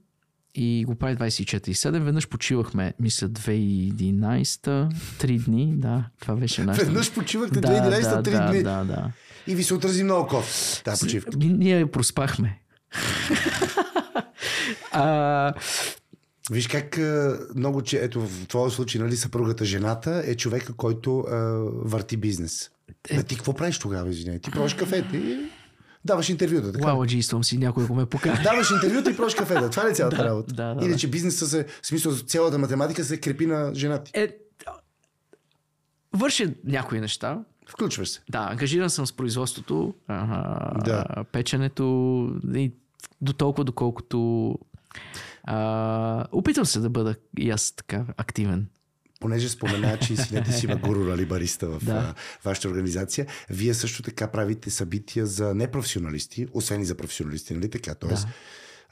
и го прави 24-7. Веднъж почивахме, мисля, 2011 три дни, да, това беше нашата. Веднъж почивахте да, 2011 да, три да, дни. Да, да. И ви се отрази много ков. Та почивка. Ние проспахме. а, Виж как много, че ето в твоя случай, нали, съпругата, жената е човека, който а, върти бизнес. Е... А ти какво правиш тогава, извиняй? Ти пробваш кафете и даваш интервюта. Така? Лаладжийствам си някой, ако ме покаже. Даваш интервюта и пробваш кафета. Това ли е цялата Да, работа? да, да, Иначе бизнеса се, в смисъл цялата математика се крепи на жена ти. Е, върши някои неща. Включваш се. Да, ангажиран съм с производството, а, Да. печенето и до толкова, доколкото а, опитвам се да бъда и аз така активен. Понеже спомена, че и синете си има гуру, нали, бариста в Да. вашата организация, вие също така правите събития за непрофесионалисти, освен и за професионалисти, нали така? Тоест,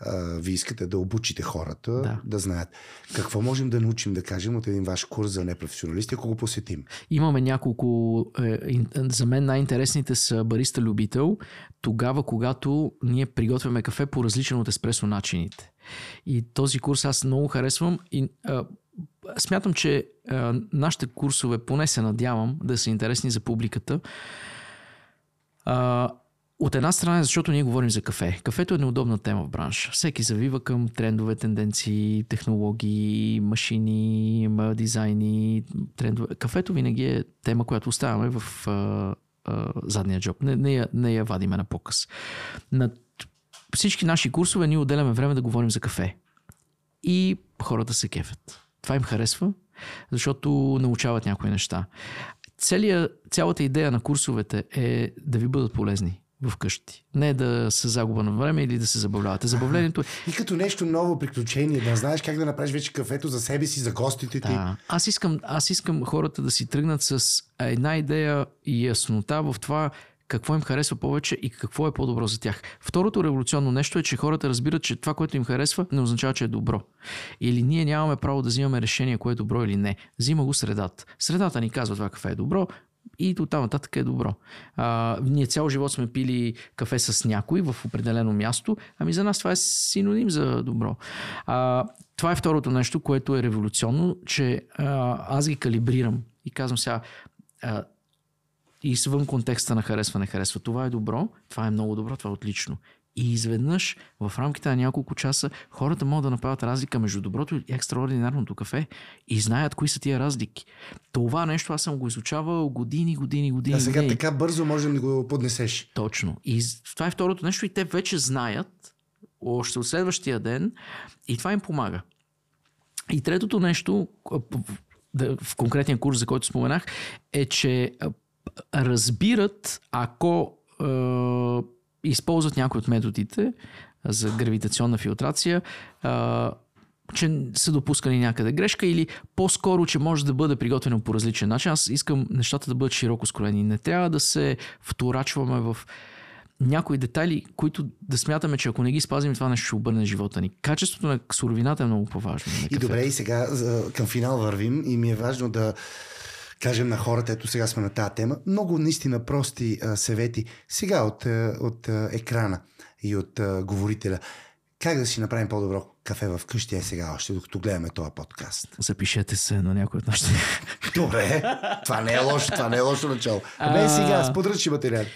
а, вие искате да обучите хората да. Да. да знаят. Какво можем да научим, да кажем, от един ваш курс за непрофесионалисти, ако го посетим? Имаме няколко. Е, за мен най-интересните са бариста любител, тогава, когато ние приготвяме кафе по различен от еспресо начините. И този курс аз много харесвам и а, смятам, че а, нашите курсове, поне се надявам, да са интересни за публиката. А, от една страна, защото ние говорим за кафе. Кафето е неудобна тема в бранша. Всеки завива към трендове, тенденции, технологии, машини, дизайни, трендове. Кафето винаги е тема, която оставяме в а, а, задния джоб. Не, не, я, не я вадиме на показ. На всички наши курсове ние отделяме време да говорим за кафе. И хората се кефят. Това им харесва, защото научават някои неща. Целия, цялата идея на курсовете е да ви бъдат полезни в къщи. Не да са загуба на време или да се забавлявате. Забавлението е... И като нещо ново приключение, да знаеш как да направиш вече кафето за себе си, за гостите ти. Да. Аз, искам, аз искам хората да си тръгнат с една идея и яснота в това какво им харесва повече и какво е по-добро за тях. Второто революционно нещо е, че хората разбират, че това, което им харесва, не означава, че е добро. Или ние нямаме право да взимаме решение, кое е добро или не. Взима го средата. Средата ни казва това кафе е добро, и до там нататък е добро. А, ние цял живот сме пили кафе с някой в определено място, ами за нас това е синоним за добро. А, това е второто нещо, което е революционно, че а, аз ги калибрирам и казвам сега, а, и извън контекста на харесва, не харесва. Това е добро, това е много добро, това е отлично. И изведнъж, в рамките на няколко часа, хората могат да направят разлика между доброто и екстраординарното кафе и знаят кои са тия разлики. Това нещо аз съм го изучавал години, години, години. А сега години. така бързо можем да го поднесеш. Точно. И това е второто нещо и те вече знаят още от следващия ден и това им помага. И третото нещо, в- конкретния курс, за който споменах, е, че разбират, ако е, използват някои от методите за гравитационна филтрация, а, че са допускани някъде грешка или по-скоро, че може да бъде приготвено по различен начин. Аз искам нещата да бъдат широко скроени. Не трябва да се вторачваме в някои детайли, които да смятаме, че ако не ги спазим, това нещо ще обърне живота ни. Качеството на суровината е много по-важно. И добре, и сега към финал вървим и ми е важно да кажем на хората, ето сега сме на тази тема, много наистина прости а, съвети сега от, а, от а, екрана и от а, говорителя. Как да си направим по-добро кафе в къщи е сега още, докато гледаме този подкаст. Запишете се на някой от нашите. Добре, това не е лошо, това не е лошо начало. Не сега, с подръчни материали.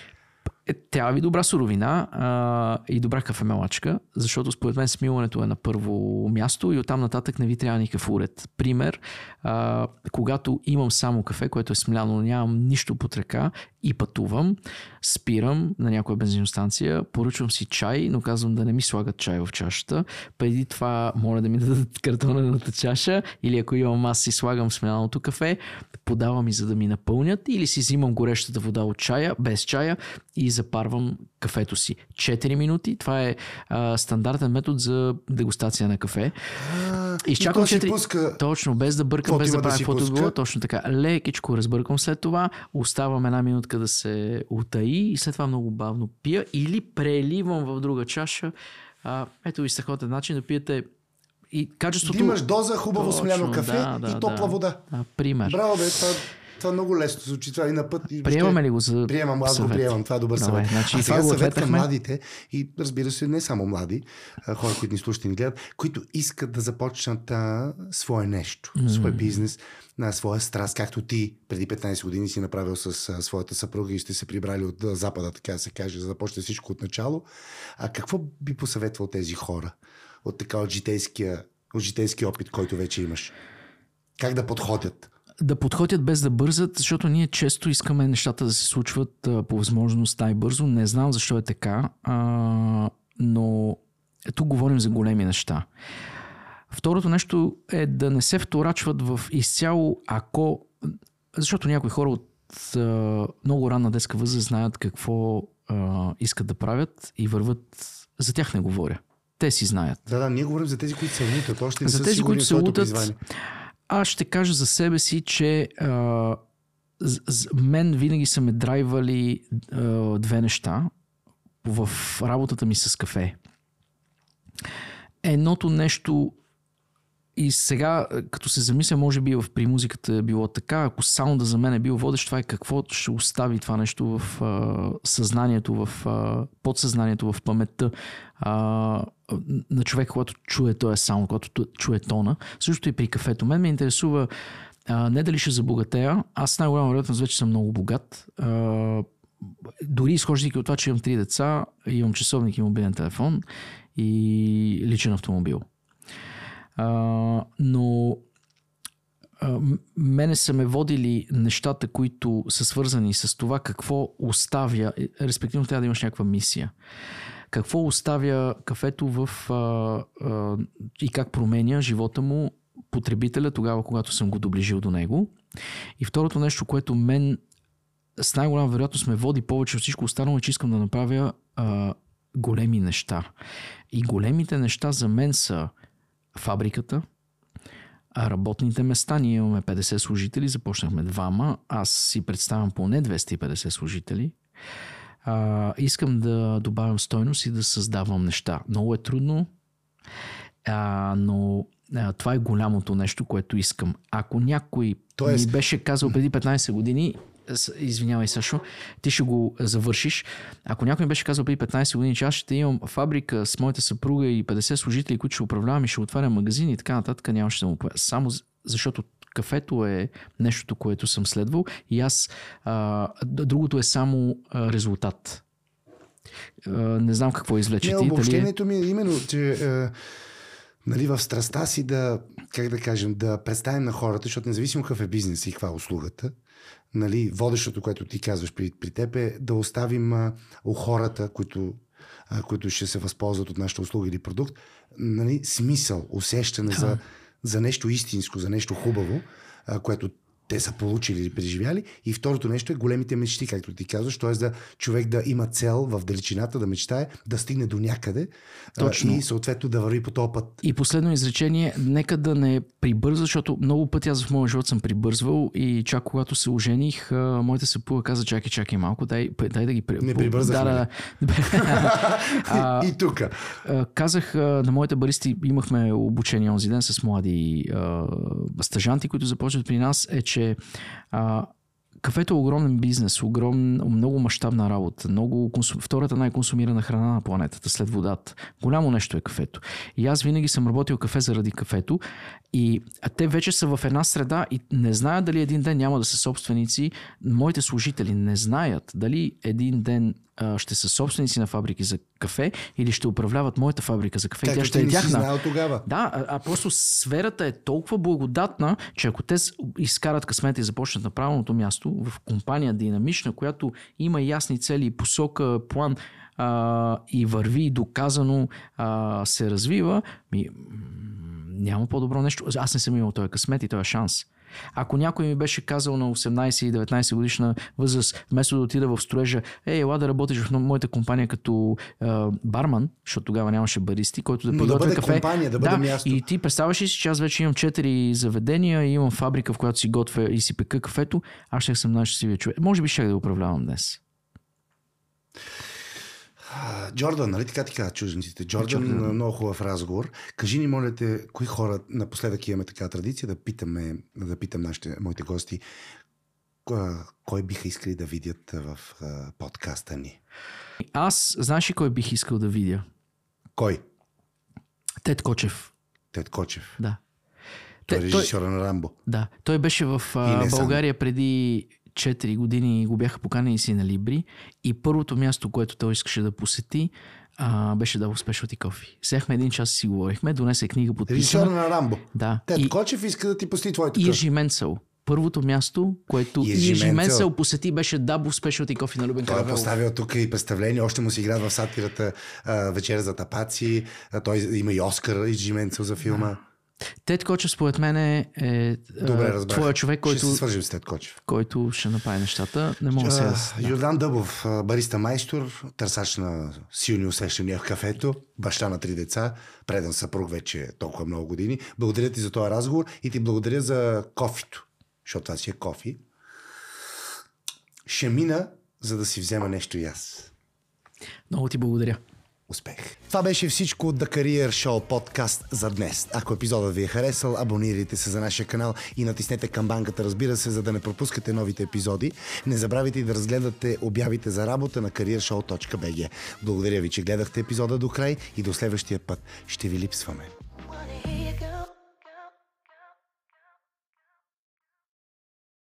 Е, трябва ви добра суровина а, и добра кафемелачка, защото според мен смилането е на първо място и оттам нататък не ви трябва никакъв уред. Пример, а, когато имам само кафе, което е смляно, но нямам нищо под ръка и пътувам, спирам на някоя бензиностанция, поръчвам си чай, но казвам да не ми слагат чай в чашата. Преди това моля да ми дадат картонената чаша или ако имам аз си слагам смляното кафе, подавам и за да ми напълнят или си взимам горещата вода от чая, без чая и запарвам кафето си. 4 минути, това е а, стандартен метод за дегустация на кафе. Изчаквам и то си 4... пуска Точно, без да бъркам, без да да правя каквото било. Точно така. Лекичко разбъркам след това, оставам една минутка да се утаи и след това много бавно пия или преливам в друга чаша. А, ето ви страхотен начин да пиете и качеството... да имаш доза хубаво Точно, смляно кафе да, да, и топла да. вода. А, пример. Браво, бе, това Това много лесно звучи. Това и на път. И Приемаме ли го за Приемам, аз съвет? го приемам. Това е добър Давай, съвет. значи а и сега това съвет към младите и разбира се, не само млади, хора, които ни слушат и ни гледат, които искат да започнат а, свое нещо, Мгм. свой бизнес, на своя страст, както ти преди 15 години си направил с а, своята съпруга и сте се прибрали от а, запада, така да се каже, за да започне всичко от начало. А какво би посъветвал тези хора от така от житейския, от житейския опит, който вече имаш? Как да подходят? Да подходят без да бързат, защото ние често искаме нещата да се случват а, по възможност най-бързо. Не знам защо е така, а, но тук говорим за големи неща. Второто нещо е да не се вторачват в изцяло, ако... Защото някои хора от а, много ранна детска възраст знаят какво а, искат да правят и върват... За тях не говоря. Те си знаят. Да, да, ние говорим за тези, които се лутат. Още не За са тези, които се лутат, призвание. Аз ще кажа за себе си, че а, мен винаги са ме драйвали а, две неща в работата ми с кафе. Едното нещо и сега, като се замисля, може би в при музиката е било така, ако саунда за мен е бил водещ, това е какво ще остави това нещо в а, съзнанието, в а, подсъзнанието, в паметта а, на човек, когато чуе този саунд, когато чуе тона. Също и при кафето. Мен ме интересува а, не дали ще забогатея. Аз най-голяма вероятност вече съм много богат. А, дори изхождайки от това, че имам три деца, имам часовник и мобилен телефон и личен автомобил. А, но мене са ме водили нещата, които са свързани с това какво оставя, е, респективно трябва да имаш някаква мисия. Какво оставя кафето в а, а, и как променя живота му потребителя тогава, когато съм го доближил до него. И второто нещо, което мен с най-голяма вероятност ме води повече от всичко останало, е, че искам да направя а, големи неща. И големите неща за мен са фабриката, работните места. Ние имаме 50 служители, започнахме двама. Аз си представям поне 250 служители. А, искам да добавям стойност и да създавам неща. Много е трудно, а, но а, това е голямото нещо, което искам. Ако някой Тоест- ми беше казал преди 15 години, извинявай, Сашо, ти ще го завършиш. Ако някой ми беше казал преди 15 години, че аз ще имам фабрика с моята съпруга и 50 служители, които ще управлявам и ще отварям магазини и така нататък, нямаше да му. Само защото кафето е нещото, което съм следвал и аз а, другото е само а, резултат. А, не знам какво извлече Не. Дали... е- обобщението ми е именно, че е, нали, в страста си да, как да кажем, да представим на хората, защото независимо какъв е бизнес и каква е услугата, нали, водещото, което ти казваш при, при теб е да оставим а, у хората, които, а, които ще се възползват от нашата услуга или продукт, нали, смисъл, усещане за, за нещо истинско, за нещо хубаво, което те са получили или преживяли. И второто нещо е големите мечти, както ти казваш, т.е. да човек да има цел в далечината, да мечтае, да стигне до някъде Точно. и съответно да върви по този път. И последно изречение, нека да не прибърза, защото много пъти аз в моя живот съм прибързвал и чак когато се ожених, моята съпруга каза, чакай, чакай малко, дай, дай да ги... при- Не прибързахме Да, да. А, и тук. Казах на моите баристи, имахме обучение онзи ден с млади стажанти, които започват при нас, е, че а, кафето е огромен бизнес, огром, много мащабна работа, много втората най-консумирана храна на планетата след водата. Голямо нещо е кафето. И аз винаги съм работил кафе заради кафето и те вече са в една среда и не знаят дали един ден няма да са собственици. Моите служители не знаят дали един ден ще са собственици на фабрики за кафе или ще управляват моята фабрика за кафе. Както ще е тяхна. знаел тогава. Да, а, а просто сферата е толкова благодатна, че ако те изкарат късмета и започнат на правилното място в компания динамична, която има ясни цели, и посока, план а, и върви и доказано а, се развива, ми, няма по-добро нещо. Аз не съм имал този късмет и този шанс. Ако някой ми беше казал на 18 и 19 годишна възраст, вместо да отида в строежа, ей, ела да работиш в моята компания като а, барман, защото тогава нямаше баристи, който да Но да кафе. компания, да бъде място. И ти представяш ли си, че аз вече имам 4 заведения, и имам фабрика, в която си готвя и си пека кафето, аз ще съм най-щастливия човек. Може би ще да управлявам днес. Джордан, нали така ти казват чужденците? Джордан, Джордан. много хубав разговор. Кажи ни, моля те, кои хора, напоследък имаме така традиция да питаме, да питам нашите, моите гости, кой биха искали да видят в подкаста ни? Аз, знаеш ли кой бих искал да видя? Кой? Тед Кочев. Тед Кочев. Да. Той е Те- той- режисьора на Рамбо. Да, той беше в не само. България преди 4 години, го бяха поканени си на Либри и първото място, което той искаше да посети, а, беше да в Specialty Coffee. Седяхме един час и си говорихме, донесе книга подписана. на Рамбо. Да. Тед И, Кочев иска да ти пости твоята и кръв. Ежи Менцел. Първото място, което Ежи Ежи Менцел. Менцел посети, беше Дабо Specialty Coffee на Любен Той е поставил тук и представление, още му се играят в сатирата а, Вечеря за тапаци, а, той има и Оскар и Джименцел за филма. Тед Кочев, според мен е, е Добре, а, разбрах. твоя човек, който, Ще се свържим с Тед Кочев. който ще направи нещата. Не мога сега да... Йордан Дъбов, бариста майстор, търсач на силни усещания в кафето, баща на три деца, предан съпруг вече толкова много години. Благодаря ти за този разговор и ти благодаря за кофито, защото това си е кофи. Ще мина, за да си взема нещо и аз. Много ти благодаря. Успех! Това беше всичко от The Career Show подкаст за днес. Ако епизодът ви е харесал, абонирайте се за нашия канал и натиснете камбанката, разбира се, за да не пропускате новите епизоди. Не забравяйте да разгледате обявите за работа на careershow.bg. Благодаря ви, че гледахте епизода до край и до следващия път. Ще ви липсваме.